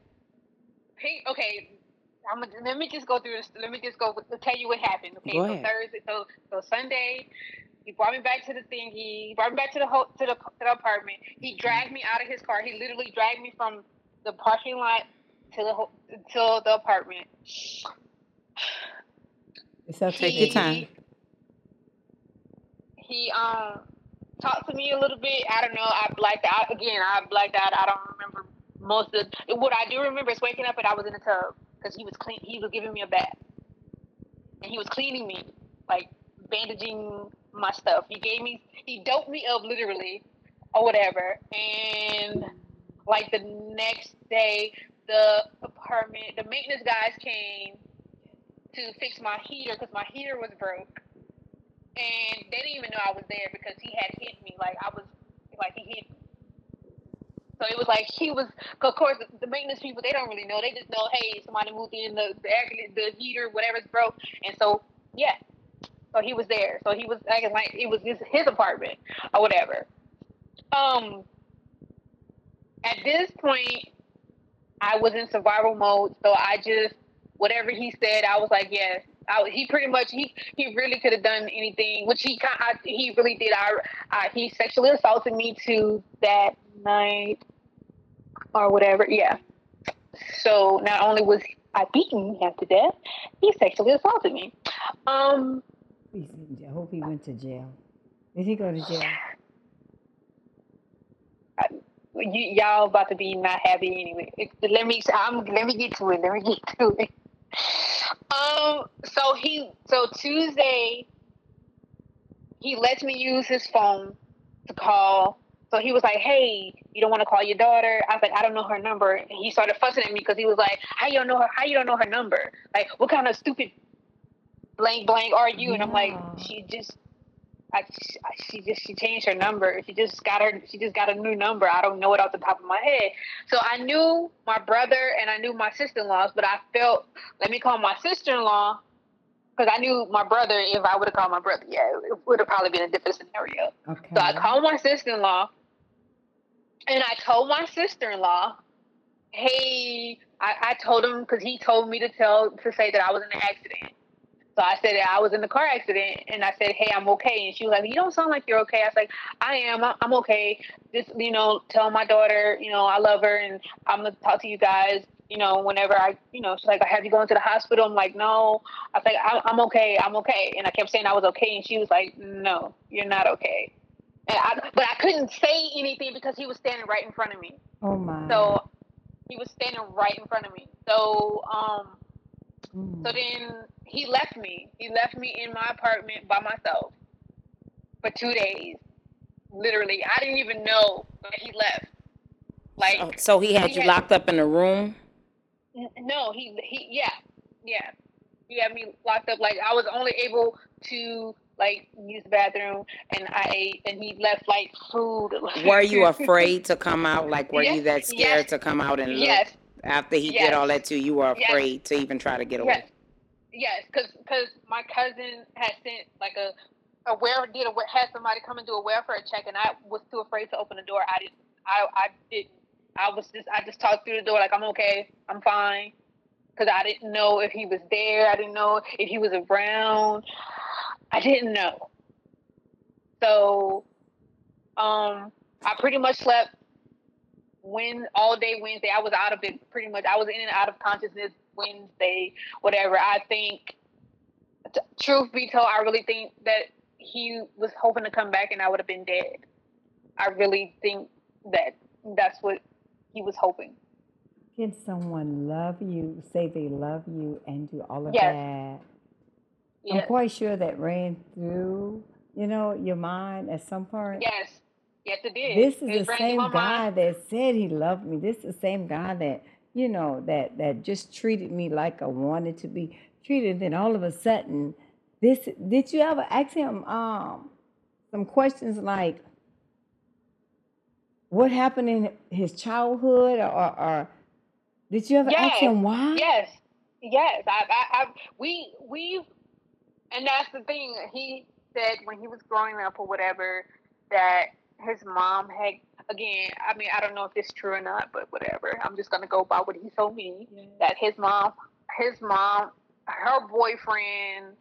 Hey, okay. I'm gonna, let me just go through this. Let me just go tell you what happened. Okay, Go so ahead. Thursday, so so Sunday, he brought me back to the thing. He brought me back to the ho- to the to the apartment. He dragged me out of his car. He literally dragged me from the parking lot to the ho- to the apartment. It's okay. Take your time. He um talked to me a little bit. I don't know. I blacked out again. I blacked out. I don't remember most of it. what I do remember is waking up and I was in the tub because he was clean. He was giving me a bath and he was cleaning me, like bandaging my stuff. He gave me. He doped me up literally, or whatever. And like the next day, the apartment, the maintenance guys came to fix my heater because my heater was broke and they didn't even know I was there because he had hit me. Like I was, like he hit me. So it was like he was. Of course, the, maintenance people they don't really know. They just know, hey, somebody moved in, the the, the heater, whatever's broke, and so yeah. So he was there. So he was acting like it was his, his apartment or whatever. Um. At this point, I was in survival mode, so I just whatever he said, I was like, yes. I, he pretty much he he really could have done anything, which he kind I, he really did. I, I he sexually assaulted me too that night or whatever. Yeah. So not only was I beaten him to death, he sexually assaulted me. Um. He's in jail. I hope he went to jail. Did he go to jail? y- y'all about to be not happy anyway. It- let me I'm, let me get to it. Let me get to it. Um. So he so Tuesday he lets me use his phone to call. So he was like, "Hey, you don't want to call your daughter?" I was like, "I don't know her number." And he started fussing at me because he was like, "How you don't know her? How you don't know her number? Like, what kind of stupid blank blank are you?" And I'm like, "She just I, she just she changed her number. She just got her. She just got a new number. I don't know it off the top of my head. So I knew my brother and I knew my sister in laws, but I felt let me call my sister in law because I knew my brother. If I would have called my brother, yeah, it would have probably been a different scenario. Okay. So I called my sister in law, and I told my sister in law, "Hey, I, I told him because he told me to tell to say that I was in an accident." So I said I was in the car accident, and I said, "Hey, I'm okay." And she was like, "You don't sound like you're okay." I was like, "I am. I'm okay. Just you know, tell my daughter, you know, I love her, and I'm gonna talk to you guys you know, whenever I, you know, she's like, I "Have you gone to the hospital?" I'm like, "No." I was like, I'm, "I'm okay. I'm okay," and I kept saying I was okay, and she was like, "No, you're not okay." And I, but I couldn't say anything because he was standing right in front of me. Oh my. So he was standing right in front of me. So um, Mm. so then he left me. He left me in my apartment by myself for two days. Literally, I didn't even know that he left. Like Oh, so he had he you had- locked up in a room. No, he he yeah yeah he had me locked up. Like I was only able to like use the bathroom, and I ate, and he left like food. Were you afraid to come out? Like, were you that scared yes, to come out and look? Yes, After he did all that to you, you were yes, afraid to even try to get away. Yes, because Because my cousin had sent like a a where did a had somebody come and do a welfare check, and I was too afraid to open the door. I didn't. I I didn't. I was just I just talked through the door like I'm okay, I'm fine, because I didn't know if he was there. I didn't know if he was around. I didn't know. So, um, I pretty much slept when all day Wednesday. I was out of it pretty much. I was in and out of consciousness Wednesday, whatever. I think, t- truth be told, I really think that he was hoping to come back and I would have been dead. I really think that that's what he was hoping. Can someone love you, say they love you, and do all of Yes. that? I'm quite sure that ran through, you know, your mind at some point. Yes. Yes, it did. This It is the same guy mind. that said he loved me. This is the same guy that, you know, that that just treated me like I wanted to be treated. Then all of a sudden, this did you ever ask him um some questions like what happened in his childhood or, or did you ever ask him why? Yes, yes. I, I, I, we, we, and that's the thing. He said when he was growing up or whatever that his mom had. Again, I mean, I don't know if it's true or not, but whatever. I'm just gonna go by what he told me. That his mom, his mom, her boyfriend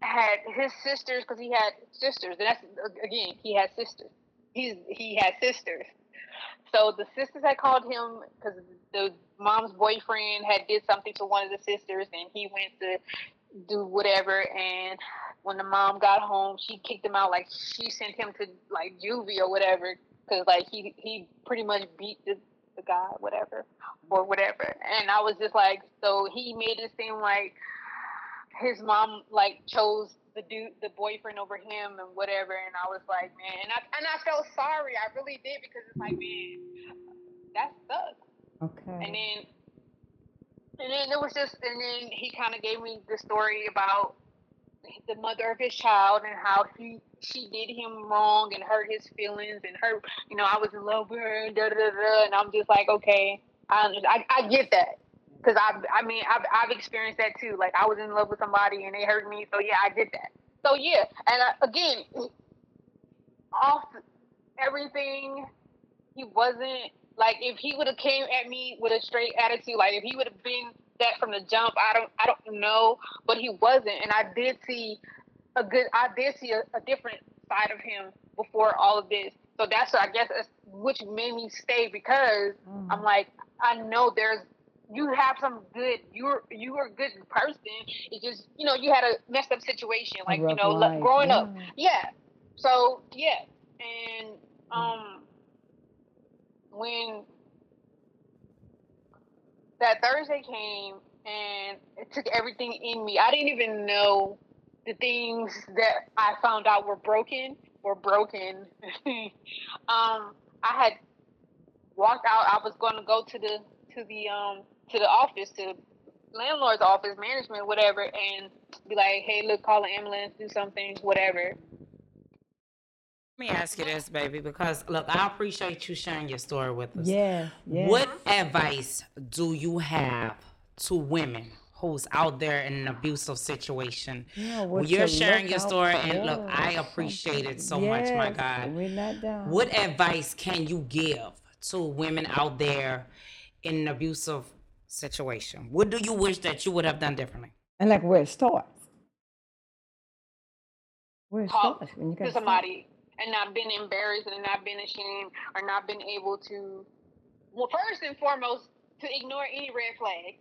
had his sisters because he had sisters. And that's again, he had sisters. He's he had sisters. So the sisters had called him because the mom's boyfriend had did something to one of the sisters, and he went to do whatever. And when the mom got home, she kicked him out. Like she sent him to like juvie or whatever, because like he he pretty much beat the the guy, whatever, or whatever. And I was just like, so he made it seem like his mom like chose the dude, the boyfriend over him and whatever. And I was like, man, and I and I felt sorry. I really did because it's like, man, that sucks. Okay. And then and then it was just and then he kind of gave me the story about the mother of his child and how he she did him wrong and hurt his feelings and hurt you know I was in love with her and da da da, and I'm just like okay I I, I get that. Because I I mean I've I've experienced that too. Like I was in love with somebody and they hurt me so yeah I did that. So yeah and uh, again off everything he wasn't like if he would have came at me with a straight attitude like if he would have been that from the jump i don't i don't know. But he wasn't and i did see a good i did see a, a different side of him before all of this. So that's i guess which made me stay because i'm Oh, like i know there's you have some good you're you're a good person. It's just you know you had a messed up situation like you know life. growing up. Yeah. yeah. So yeah. And um when that Thursday came and it took everything in me. I didn't even know the things that I found out were broken were broken. um, I had walked out. I was going to go to the to the um to the office to landlord's office, management, whatever, and be like, "Hey, look, call an ambulance, do something, whatever." Let me ask you this, baby, because look, I appreciate you sharing your story with us. Yeah. yes. What advice do you have to women who's out there in an abusive situation? Yeah, Well, what you're sharing your story, and look, I appreciate it so much, my God. We're not done. What advice can you give to women out there in an abusive situation? What do you wish that you would have done differently? And like where it starts. Where it talk starts when you to got somebody and not been embarrassed and not been ashamed or not been able to well first and foremost to ignore any red flag.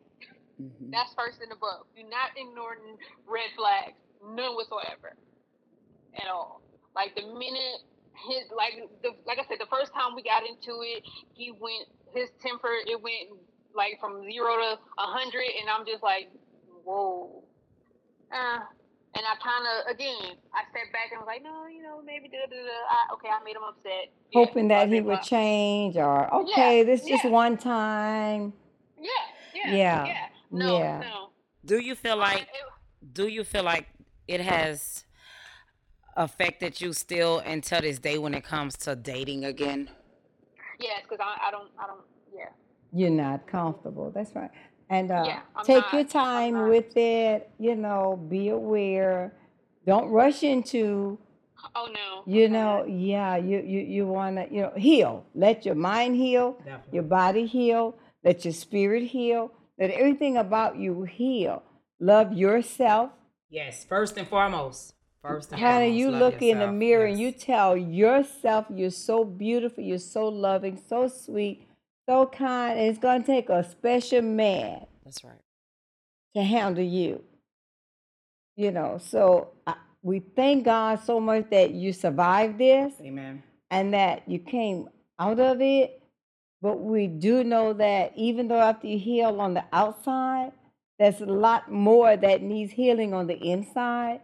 Mhm. That's first in the book. Do not ignore red flags, none whatsoever, at all. Like the minute his like the like I said, the first time we got into it, he went his temper it went like from zero to a hundred, and I'm just like, whoa. Uh, and I kind of again, I stepped back and was like, no, you know, maybe da da da. I, okay, I made him upset. Yeah, Hoping that he would blah. change or, okay, this just yeah. one time. Yeah, yeah, Yeah, yeah. No, yeah. no. Do you feel like It- do you feel like it has affected you still until this day when it comes to dating again? yes, because I, I don't, I don't. Yeah. You're not comfortable. That's right. And uh, Yeah, take not- your time with it. You know, be aware. Don't rush into. Oh no. You I'm know, yeah. You you you want to you know heal. Let your mind heal. Definitely. Your body heal. Let your spirit heal. Let everything about you heal. Love yourself. Yes, first and foremost. First and Honey, foremost, you love look in the yourself. mirror and you tell yourself you're so beautiful, you're so loving, so sweet, so kind, and it's going to take a special man That's right. to handle you. You know, so I, we thank God so much that you survived this Amen. and that you came out of it. But we do know that even though after you heal on the outside, there's a lot more that needs healing on the inside.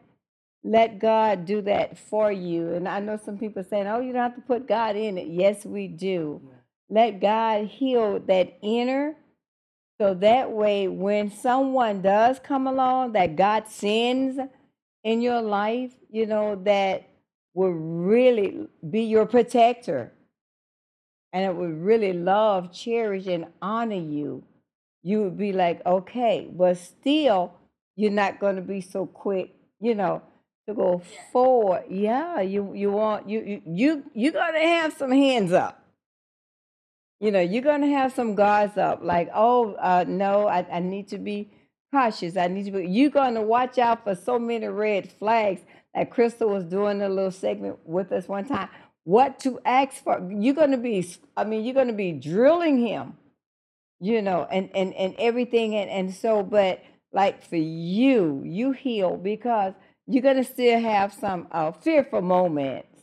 Let God do that for you. And I know some people saying, oh, you don't have to put God in it. Yes, we do. Let God heal that inner. So that way, when someone does come along that God sends in your life, you know, that will really be your protector and it would really love, cherish, and honor you, you would be like, okay, but still, you're not going to be so quick, you know, to go forward. Yeah, you you want you you you you're gonna have some hands up. You know, you're gonna have some guards up. Like, oh uh, no, I, I need to be cautious. I need to be. You're gonna watch out for so many red flags. Like Crystal was doing a little segment with us one time. What to ask for? You're gonna be. I mean, you're gonna be drilling him you know, and and and everything, and and so, but like for you, you heal because you're gonna still have some uh, fearful moments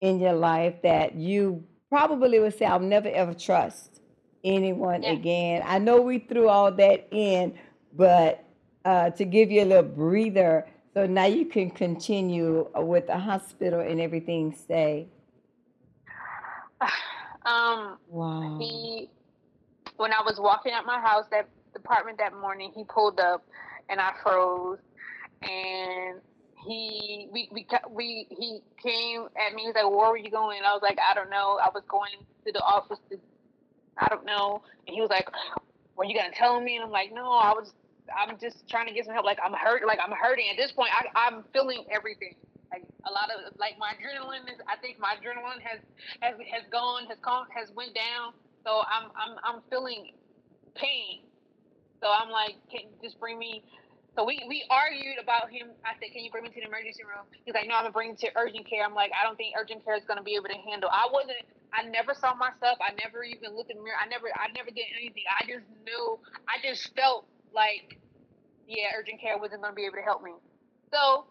in your life that you probably would say, "I'll never ever trust anyone Yeah. again." I know we threw all that in, but uh, to give you a little breather, so now you can continue with the hospital and everything. Stay. um, Wow. he when I was walking out my house that apartment that morning, he pulled up and I froze and he we we we he came at me. He's like, "Where were you going?" And I was like, "I don't know. I was going to the office to I don't know." And he was like, "Were you gonna tell me?" And I'm like, "No, I was. I'm just trying to get some help. Like I'm hurt. Like I'm hurting at this point. I, I'm feeling everything. Like a lot of like my adrenaline is. I think my adrenaline has has has gone has gone has went down. So I'm I'm I'm feeling pain. So I'm like, can you just bring me. So we we argued about him. I said, can you bring me to the emergency room? He's like, no, I'm gonna bring him to urgent care. I'm like, I don't think urgent care is gonna be able to handle. I wasn't. I never saw myself. I never even looked in the mirror. I never. I never did anything. I just knew. I just felt like, yeah, urgent care wasn't gonna be able to help me. So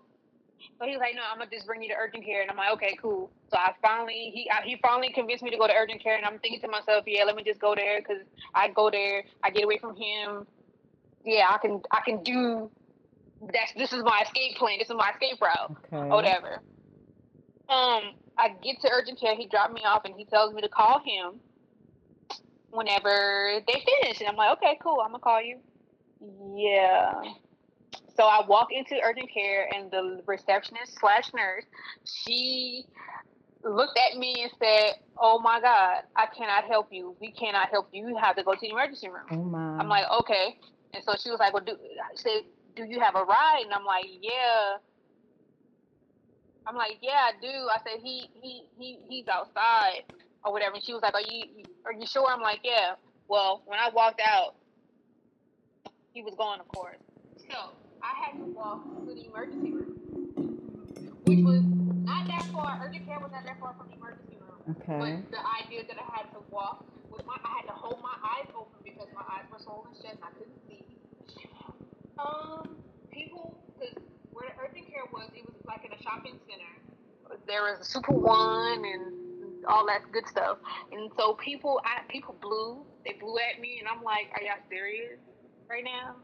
so he was like, "No, I'm gonna just bring you to urgent care," and I'm like, "Okay, cool." So I finally, he I, he finally convinced me to go to urgent care, and I'm thinking to myself, "Yeah, let me just go there because I go there, I get away from him. Yeah, I can I can do. That's this is my escape plan. This is my escape route, Okay. whatever." Um, I get to urgent care. He dropped me off, and he tells me to call him whenever they finish, and I'm like, "Okay, cool. I'm gonna call you." Yeah. So I walk into urgent care, and the receptionist slash nurse, she looked at me and said, "Oh my God, I cannot help you. We cannot help you. You have to go to the emergency room." Oh my. I'm like, "Okay." And so she was like, "Well, do she said, do you have a ride?" And I'm like, "Yeah." I'm like, "Yeah, I do." I said, "He he he he's outside or whatever." And she was like, "Are you are you sure?" I'm like, "Yeah." Well, when I walked out, he was gone, of course. So I had to walk to the emergency room, which was not that far. Urgent care was not that far from the emergency room. okay. But the idea that I had to walk my I had to hold my eyes open because my eyes were swollen shut and I couldn't see. Um, people, because where the urgent care was, it was like in a shopping center. There was a Super One and all that good stuff, and so people, I people blew, they blew at me, and I'm like, are y'all serious right now?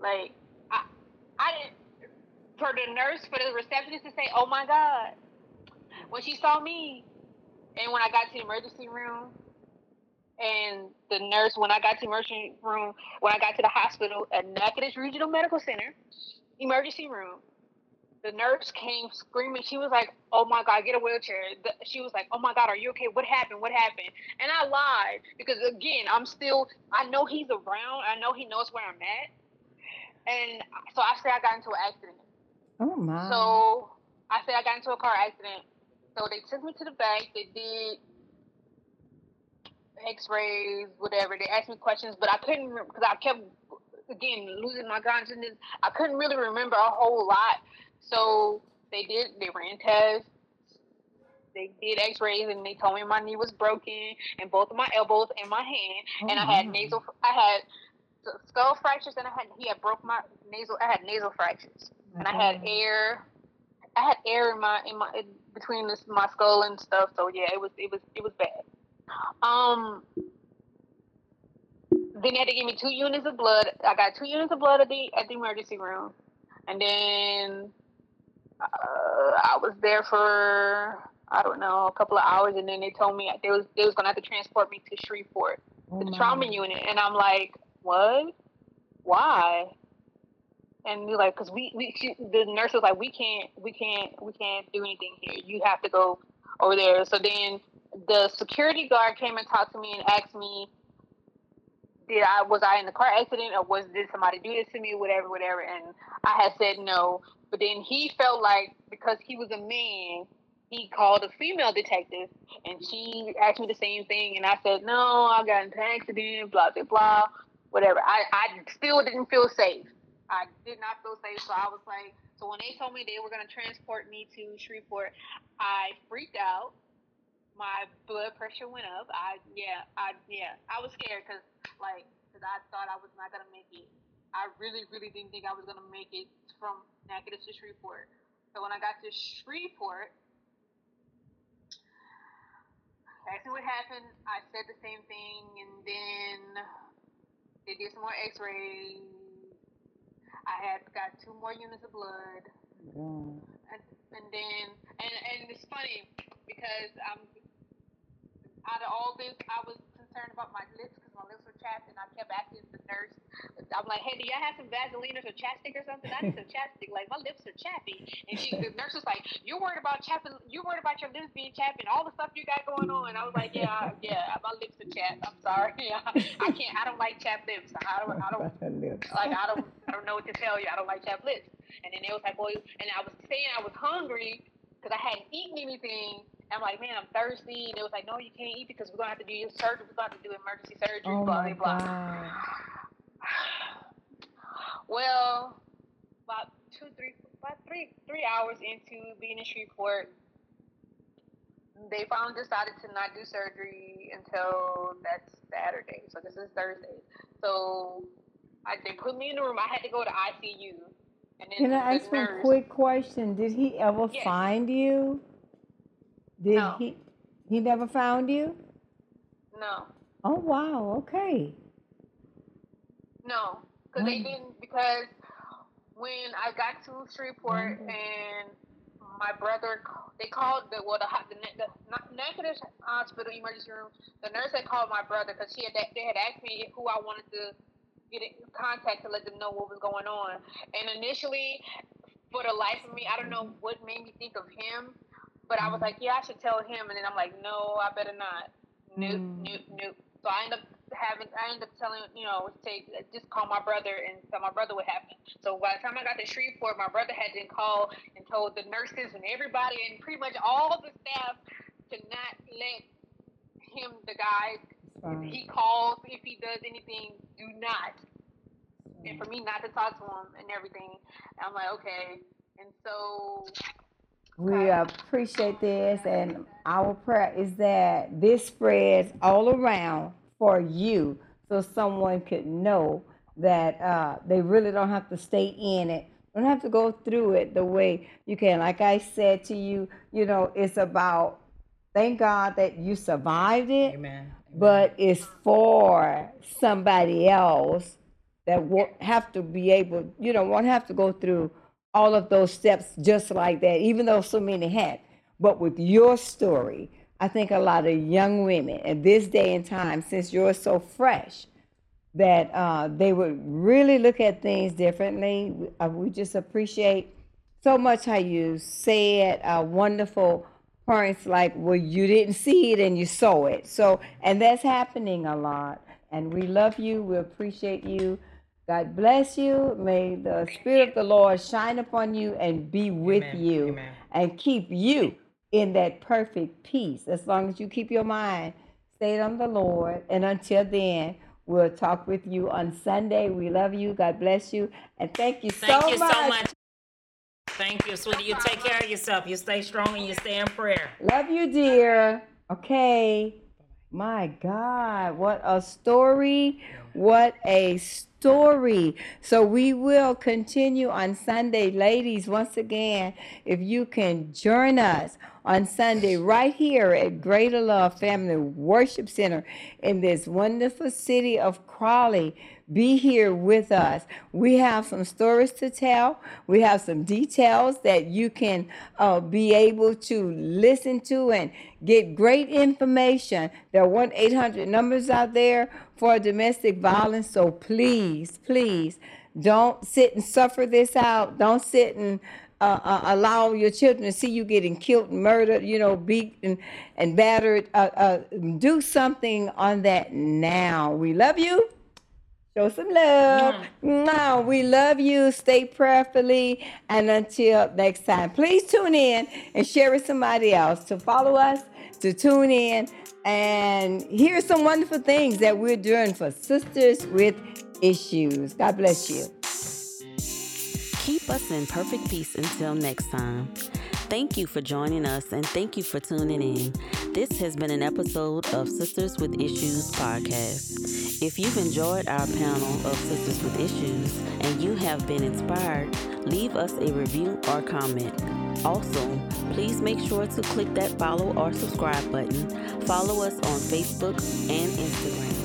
Like, I, I didn't. For the nurse, for the receptionist to say, "Oh my God," when she saw me, and when I got to the emergency room, and the nurse, when I got to the emergency room, when I got to the hospital at Natchitoches Regional Medical Center, emergency room, the nurse came screaming. She was like, "Oh my God, get a wheelchair!" The, she was like, "Oh my God, are you okay? What happened? What happened?" And I lied because again, I'm still. I know he's around. I know he knows where I'm at, and so I say I got into an accident. Oh my. So I say I got into a car accident. So they took me to the back. They did X-rays, whatever. They asked me questions, but I couldn't because I kept again losing my consciousness. I couldn't really remember a whole lot. So they did. They ran tests. They did X-rays, and they told me my knee was broken, and both of my elbows and my hand, Oh and I had oh, nasal. I had skull fractures, and I had he had broke my nasal. I had nasal fractures, and I had air. I had air in my in my in between this my skull and stuff. So yeah, it was it was it was bad. Um, then they had to give me two units of blood. I got two units of blood at the at the emergency room, and then uh, I was there for I don't know a couple of hours, and then they told me they was they was gonna have to transport me to Shreveport, Oh to the trauma unit, and I'm like, what? Why? And you're like, cause we, we she, the nurse was like, we can't, we can't, we can't do anything here. You have to go over there. So then the security guard came and talked to me and asked me, did I was I in the car accident or was did somebody do this to me, whatever, whatever. And I had said no. But then he felt like because he was a man, he called a female detective and she asked me the same thing and I said, No, I got into an accident, blah blah blah, whatever. I, I still didn't feel safe. I did not feel safe, so I was like so when they told me they were gonna transport me to Shreveport, I freaked out. My blood pressure went up. I yeah, I yeah, I was scared because like because I thought I was not gonna make it. I really really didn't think I was gonna make it from Natchitoches to Shreveport. So when I got to Shreveport, asked me what happened. I said the same thing, and then they did some more X-rays. I had got two more units of blood, God. and, and then and and it's funny because um out of all this, I was concerned about my lips because my lips were chapped, and I kept asking the nurse. I'm like, "Hey, do y'all have some Vaseline or some chapstick or something? I need some chapstick. Like my lips are chappy." And she, the nurse was like, "You're worried about chapping. You're worried about your lips being chapped and all the stuff you got going on." And I was like, "Yeah, yeah, my lips are chapped. I'm sorry. Yeah. I can't. I don't like chapped lips. I don't. I don't like I don't I don't know what to tell you. I don't like chapped lips. And then they was like, well, and I was saying I was hungry because I hadn't eaten anything. And I'm like, man, I'm thirsty. And it was like, no, you can't eat because we're gonna have to do your surgery. We're gonna have to do emergency surgery. Oh blah blah blah. Well, about two, three, about three, three hours into being in Shreveport, they finally decided to not do surgery until that Saturday. So this is Thursday. So I, they put me in the room. I had to go to ICU. And then Can I ask one nurse, quick question? Did he ever Yes. find you? Did No. he? He never found you? No, Oh wow. Okay. no, because they didn't. Because when I got to Shreveport Mm. and my brother, they called the well the the, the, the Natchitoches Hospital emergency room. The nurse had called my brother because she had they had asked me who I wanted to get in contact to let them know what was going on. And initially, for the life of me, I don't know what made me think of him, but I was like, yeah, I should tell him. And then I'm like, no, I better not. Nope, Mm. nope, nope. So I end up having, I end up telling, you know, say, just call my brother and tell my brother what happened. So by the time I got to Shreveport, my brother had to call and told the nurses and everybody and pretty much all the staff to not let him, the guy, fine. he calls if he does anything, do not. And for me not to talk to him and everything, I'm like, okay. And so, We appreciate this, and our prayer is that this spreads all around for you so someone could know that uh, they really don't have to stay in it don't have to go through it the way you can. Like i said to you you know it's about thank god that you survived it Amen. but it's for somebody else that won't have to be able, you know, won't have to go through all of those steps just like that, even though so many had. But with your story, I think a lot of young women at this day and time, since you're so fresh, that uh, they would really look at things differently. Uh, we just appreciate so much how you said uh, wonderful points like, well, you didn't see it and you saw it. So, and that's happening a lot. And we love you. We appreciate you. God bless you. May the Spirit of the Lord shine upon you and be with Amen. you Amen. and keep you in that perfect peace as long as you keep your mind stayed on the Lord. And until then, we'll talk with you on Sunday. We love you. God bless you. And thank you Thank so you much. so much. Thank you, sweetie. You take care of yourself. You stay strong and you stay in prayer. Love you, dear. Okay. My God, what a story. What a story. So we will continue on Sunday. Ladies, once again, if you can join us on Sunday right here at Greater Love Family Worship Center in this wonderful city of Crowley. Be here with us. We have some stories to tell. We have some details that you can uh, be able to listen to and get great information. There are 1 800 numbers out there for domestic violence. So please, please don't sit and suffer this out. Don't sit and uh, uh, allow your children to see you getting killed murdered, you know, beaten and, and battered. Uh, uh, do something on that now. We love you. Show some love. Mm. Now we love you. Stay prayerfully. And until next time, please tune in and share with somebody else to follow us, to tune in, and hear some wonderful things that we're doing for sisters with issues. God bless you. Keep us in perfect peace until next time. Thank you for joining us and thank you for tuning in. This has been an episode of Sisters with Issues podcast. If you've enjoyed our panel of Sisters with Issues and you have been inspired, leave us a review or comment. Also, please make sure to click that follow or subscribe button. Follow us on Facebook and Instagram.